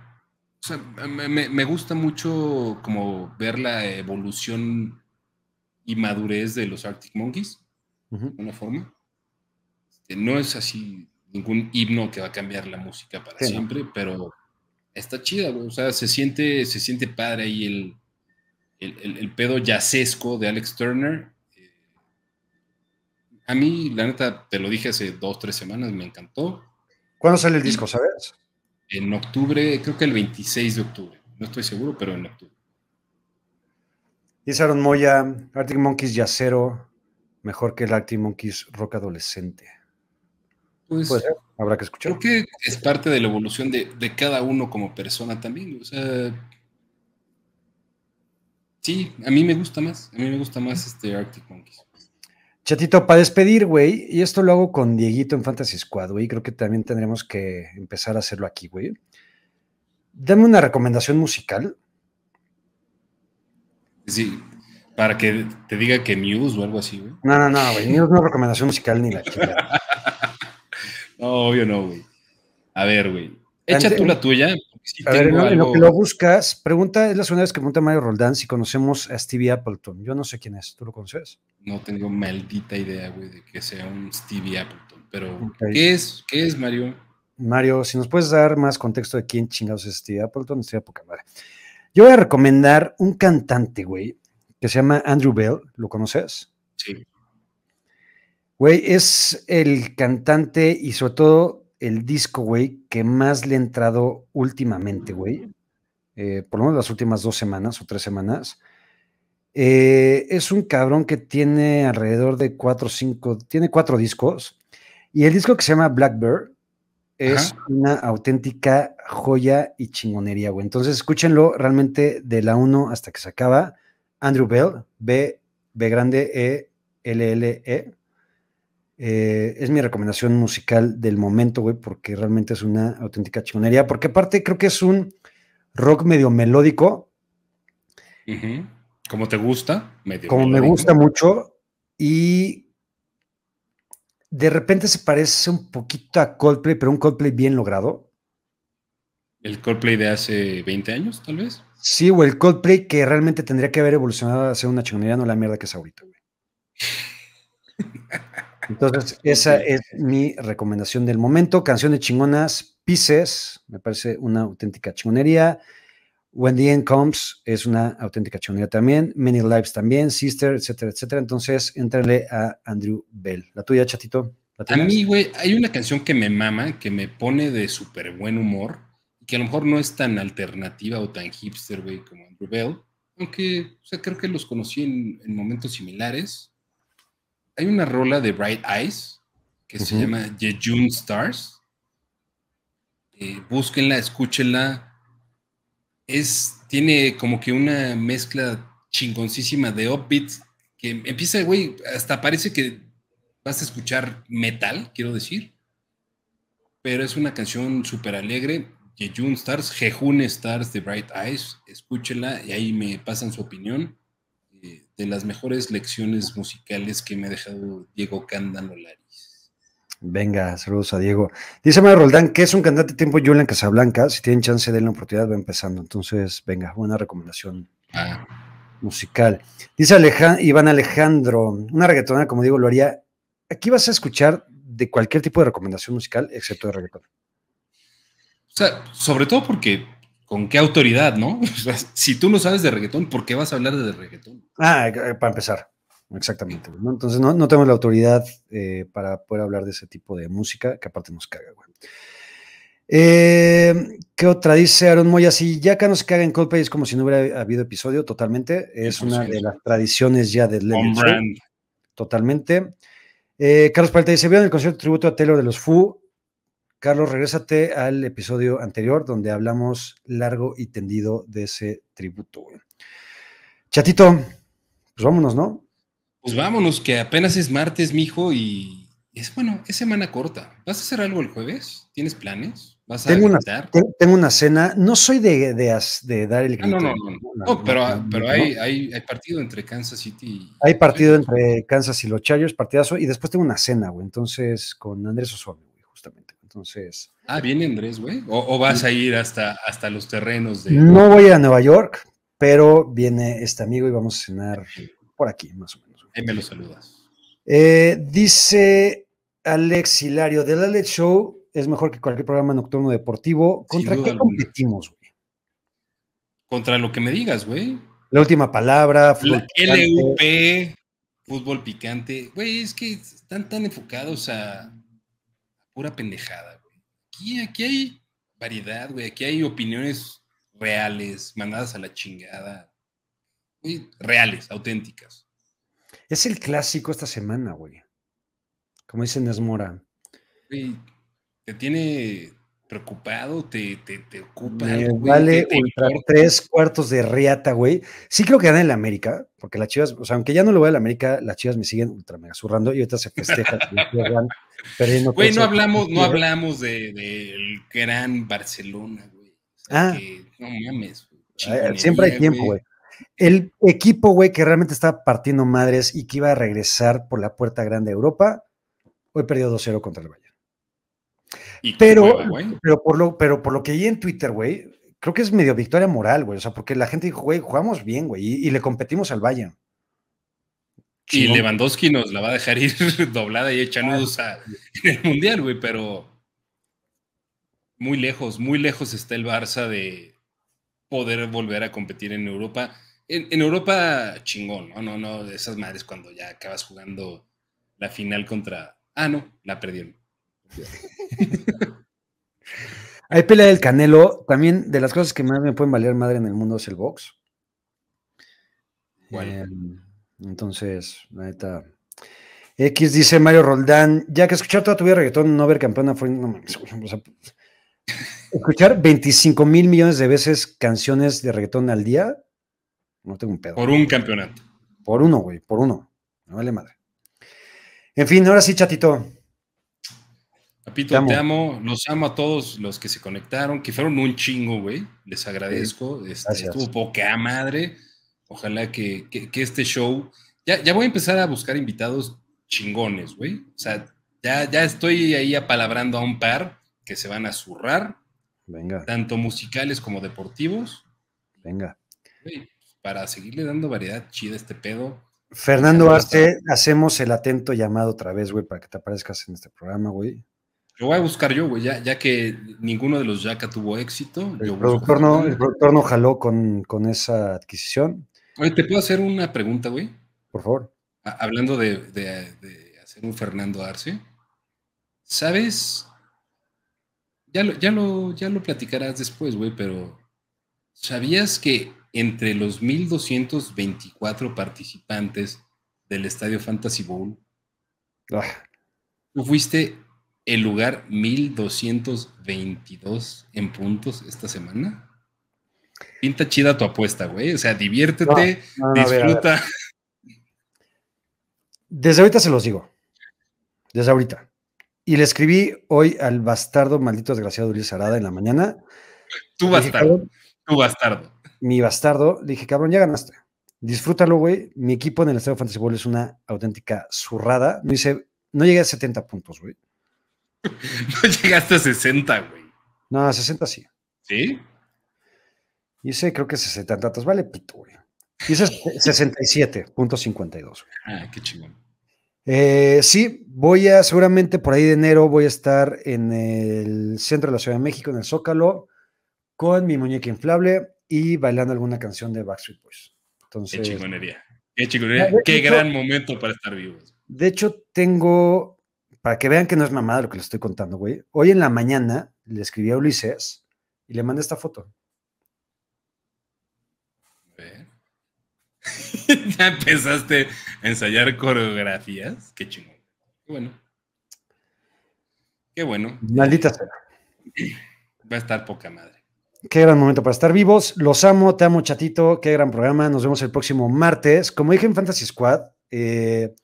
o sea, me, gusta mucho como ver la evolución y madurez de los Arctic Monkeys, de una forma. Este, no es así ningún himno que va a cambiar la música para siempre, pero está chida, O sea, se siente, se siente padre ahí el, el, pedo yacesco de Alex Turner. A mí, la neta, te lo dije hace dos, tres semanas, me encantó. ¿Cuándo sale el disco, sabes? En octubre, creo que el 26 de octubre. No estoy seguro, pero en octubre. Dice Aaron Moya, Arctic Monkeys Yacero, mejor que el Arctic Monkeys Rock Adolescente. Pues, habrá que escuchar. Creo que es parte de la evolución de, de, cada uno como persona también. O sea, sí, a mí me gusta más. A mí me gusta más este Arctic Monkeys. Chatito, para despedir, güey, y esto lo hago con Dieguito en Fantasy Squad, güey, creo que también tendremos que empezar a hacerlo aquí, güey. Dame una recomendación musical. Sí, para que te diga que Muse o algo así, güey. No, no, no, güey, Muse no es recomendación musical ni la chica. no, obvio no, güey. A ver, güey. Echa tú la tuya. A ver, en, lo que lo buscas, pregunta, es la segunda vez que pregunta Mario Roldán si conocemos a Stevie Appleton. Yo no sé quién es, ¿tú lo conoces? No tengo maldita idea, güey, de que sea un Stevie Appleton. Pero, ¿qué es? ¿Qué es, Mario? Mario, si nos puedes dar más contexto de quién chingados es Stevie Appleton, estaría poca madre. Yo voy a recomendar un cantante, güey, que se llama Andrew Bell. ¿Lo conoces? Sí. Güey, es el cantante y sobre todo el disco, güey, que más le ha entrado últimamente, güey. Eh, por lo menos las últimas dos semanas o tres semanas. Eh, es un cabrón que tiene alrededor de cuatro o cinco, tiene cuatro discos. Y el disco que se llama Blackbird es una auténtica joya y chingonería, güey. Entonces, escúchenlo realmente de la 1 hasta que se acaba. Andrew Bell, B, B grande, E, L, L, E. Eh, es mi recomendación musical del momento, güey, porque realmente es una auténtica chingonería. Porque aparte creo que es un rock medio melódico. ¿Cómo te gusta? Medio Como me gusta mucho. Y de repente se parece un poquito a Coldplay, pero un Coldplay bien logrado. ¿El Coldplay de hace 20 años, tal vez? Sí, o el Coldplay que realmente tendría que haber evolucionado a ser una chingonería, no la mierda que es ahorita, güey. Entonces, esa es mi recomendación del momento. Canción de chingonas, Pieces, me parece una auténtica chingonería. When the End Comes es una auténtica chingonería también. Many Lives también, Sister, etcétera, etcétera. Entonces, entrale a Andrew Bell. La tuya, chatito. a mí, güey, hay una canción que me mama, que me pone de súper buen humor, que a lo mejor no es tan alternativa o tan hipster, güey, como Andrew Bell. Aunque, o sea, creo que los conocí en momentos similares hay una rola de Bright Eyes que se llama Jejun Stars. Eh, búsquenla, escúchenla. Es, tiene como que una mezcla chingoncísima de upbeats que empieza, güey, hasta parece que vas a escuchar metal, quiero decir. Pero es una canción súper alegre. Jejun Stars, Jejun Stars de Bright Eyes. Escúchenla y ahí me pasan su opinión de las mejores lecciones musicales que me ha dejado Diego Cándano Laris. Venga, saludos a Diego. Dice Mario Roldán que es un cantante tiempo Julian Casablanca. Si tienen chance de la oportunidad, va empezando. Entonces, venga, buena recomendación ah. musical. Dice Iván Alejandro, una reggaetonera, como digo, lo haría. Aquí vas a escuchar de cualquier tipo de recomendación musical, excepto de reggaetón. O sea, sobre todo porque ¿con qué autoridad, no? si tú no sabes de reggaetón, ¿por qué vas a hablar de reggaetón? Ah, eh, para empezar, exactamente. Entonces no, tenemos la autoridad eh, para poder hablar de ese tipo de música, que aparte nos caga, güey. Eh, ¿Qué otra dice Aaron Moya? Si ya acá no se caga en Coldplay es como si no hubiera habido episodio, totalmente. Es una de las tradiciones ya del Lemon Totalmente. Carlos Palta dice: ¿Vieron el concierto tributo a Taylor de los Foo? Carlos, regrésate al episodio anterior donde hablamos largo y tendido de ese tributo. Chatito, pues vámonos, ¿no? Pues vámonos, que apenas es martes, mijo, y es bueno, es semana corta. ¿Vas a hacer algo el jueves? ¿Tienes planes? ¿Vas a tengo una, tengo una cena. No soy de, de, dar el grito. no, no, no, no, pero, pero hay, hay, hay, partido entre Kansas City y... Hay partido entre Kansas y los Chargers, partidazo, y después tengo una cena, güey. Entonces, con Andrés Osorio. Entonces. Ah, viene Andrés, güey. O, vas a ir hasta, hasta los terrenos de. No voy a Nueva York, pero viene este amigo y vamos a cenar por aquí, más o menos. Ahí me lo saludas. Eh, dice Alex Hilario, del Alex Show es mejor que cualquier programa nocturno deportivo. ¿Contra qué competimos, güey? Contra lo que me digas, güey. La última palabra. La LUP, fútbol picante. Güey, es que están tan enfocados a pura pendejada, güey. Aquí, aquí hay variedad, güey. Aquí hay opiniones reales, mandadas a la chingada. reales, auténticas. Es el clásico esta semana, güey. Como dice Nesmora. Güey, te tiene preocupado, te, te, te ocupa. Me vale ultra tres cuartos de riata, güey. Sí creo que gana en la América, porque las chivas, o sea, aunque ya no lo voy a la América, las chivas me siguen ultra mega zurrando y ahorita se festeja. güey, no hablamos, no hablamos del de, gran Barcelona, güey. ah. no mames. siempre hay tiempo, güey. El equipo, güey, que realmente estaba partiendo madres y que iba a regresar por la puerta grande de Europa, hoy perdió 2-0 contra el Pero, pero, por lo, pero por lo que vi en Twitter, güey, creo que es medio victoria moral, güey. O sea, porque la gente dijo, güey, jugamos bien, güey, y, le competimos al Bayern. Y Lewandowski nos la va a dejar ir doblada y hecha nudos en el Mundial, güey, pero muy lejos, muy lejos está el Barça de poder volver a competir en Europa. En, en Europa, chingón, ¿no? No, no, de esas madres cuando ya acabas jugando la final contra... Ah, no, la perdieron. Hay pelea del Canelo. También de las cosas que más me pueden valer madre en el mundo es el box. Em, entonces, la neta. X dice Mario Roldán, ya que escuchar toda tu vida reggaetón, no ver campeona fue. escuchar 25 mil millones de veces canciones de reggaetón al día, no tengo un pedo. Por un campeonato. Por uno, güey, por uno. No vale madre. En fin, ahora sí, chatito. Papito, te amo. los amo a todos los que se conectaron, que fueron un chingo, güey. Les agradezco. Este, estuvo poca madre. Ojalá que, este show. Ya, ya voy a empezar a buscar invitados chingones, güey. O sea, ya, ya estoy ahí apalabrando a un par que se van a zurrar. Venga. Tanto musicales como deportivos. Venga. para seguirle dando variedad chida a este pedo. Fernando Arce, hacemos el atento llamado otra vez, güey, para que te aparezcas en este programa, güey. Lo voy a buscar yo, güey, ya, que ninguno de los Yaka tuvo éxito. El, productor no, el productor no jaló con, esa adquisición. Oye, ¿te puedo hacer una pregunta, güey? Por favor. hablando de, hacer un Fernando Arce, ¿sabes? Ya lo, ya lo, ya lo platicarás después, güey, pero ¿sabías que entre los 1224 participantes del Estadio Fantasy Bowl, ah. tú fuiste el lugar 1222 en puntos esta semana. Pinta chida tu apuesta, güey. O sea, diviértete, disfruta. Desde ahorita se los digo. Desde ahorita. Y le escribí hoy al bastardo maldito desgraciado Luis Arada en la mañana. Tu bastardo. tu bastardo. Mi bastardo. Le dije, cabrón, ya ganaste. Disfrútalo, güey. Mi equipo en el Estadio Fantasy Bowl es una auténtica zurrada. No hice, no llegué a 70 puntos, güey. no llegaste a 60, güey. No, a 60 sí. ¿Sí? Hice, creo que 60 tantos. Vale, pito, güey. Hice 67.52. Ah, qué chingón. Eh, sí, voy a, seguramente por ahí de enero voy a estar en el centro de la Ciudad de México, en el Zócalo, con mi muñeca inflable y bailando alguna canción de Backstreet Boys. Entonces, qué chingonería. Qué chingonería. Qué gran momento para estar vivos. De hecho, tengo para que vean que no es mamada lo que les estoy contando, güey. Hoy en la mañana le escribí a Ulises y le mandé esta foto. ya empezaste a ensayar coreografías. Qué chingón. Qué bueno. Qué bueno. Maldita sea. Va a estar poca madre. Qué gran momento para estar vivos. Los amo, te amo, chatito. Qué gran programa. Nos vemos el próximo martes. Como dije en Fantasy Squad, eh,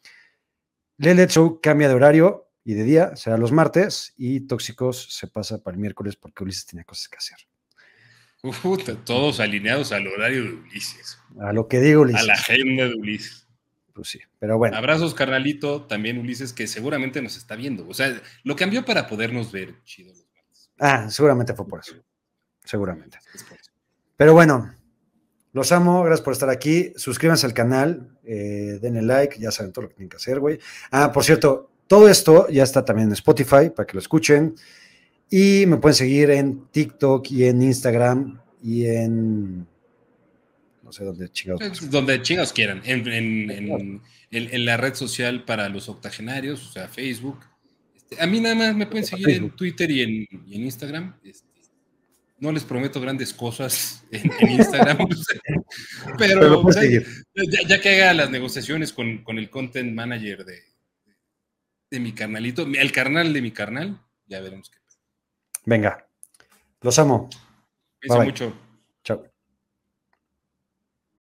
Lelet Show cambia de horario y de día será los martes y Tóxicos se pasa para el miércoles porque Ulises tenía cosas que hacer. todos alineados al horario de Ulises. A lo que digo Ulises. A la agenda de Ulises. Pues sí, pero bueno. Abrazos, carnalito, también Ulises, que seguramente nos está viendo. O sea, lo cambió para podernos ver chido los martes. Ah, seguramente fue por eso. Seguramente. Pero bueno, los amo, gracias por estar aquí. Suscríbanse al canal, eh, denle like, ya saben todo lo que tienen que hacer, güey. Ah, por cierto, Todo esto ya está también en Spotify para que lo escuchen. Y me pueden seguir en TikTok y en Instagram y en. No sé dónde chingados. Donde chingados quieran. En, la red social para los octogenarios, o sea, Facebook. Este, a mí nada más me pueden seguir en Twitter y en, Instagram. Este, no les prometo grandes cosas en, Instagram, pero, ya, que haga las negociaciones con, el content manager de, de mi carnalito, el carnal de mi carnal, ya veremos qué Venga, los amo. mucho.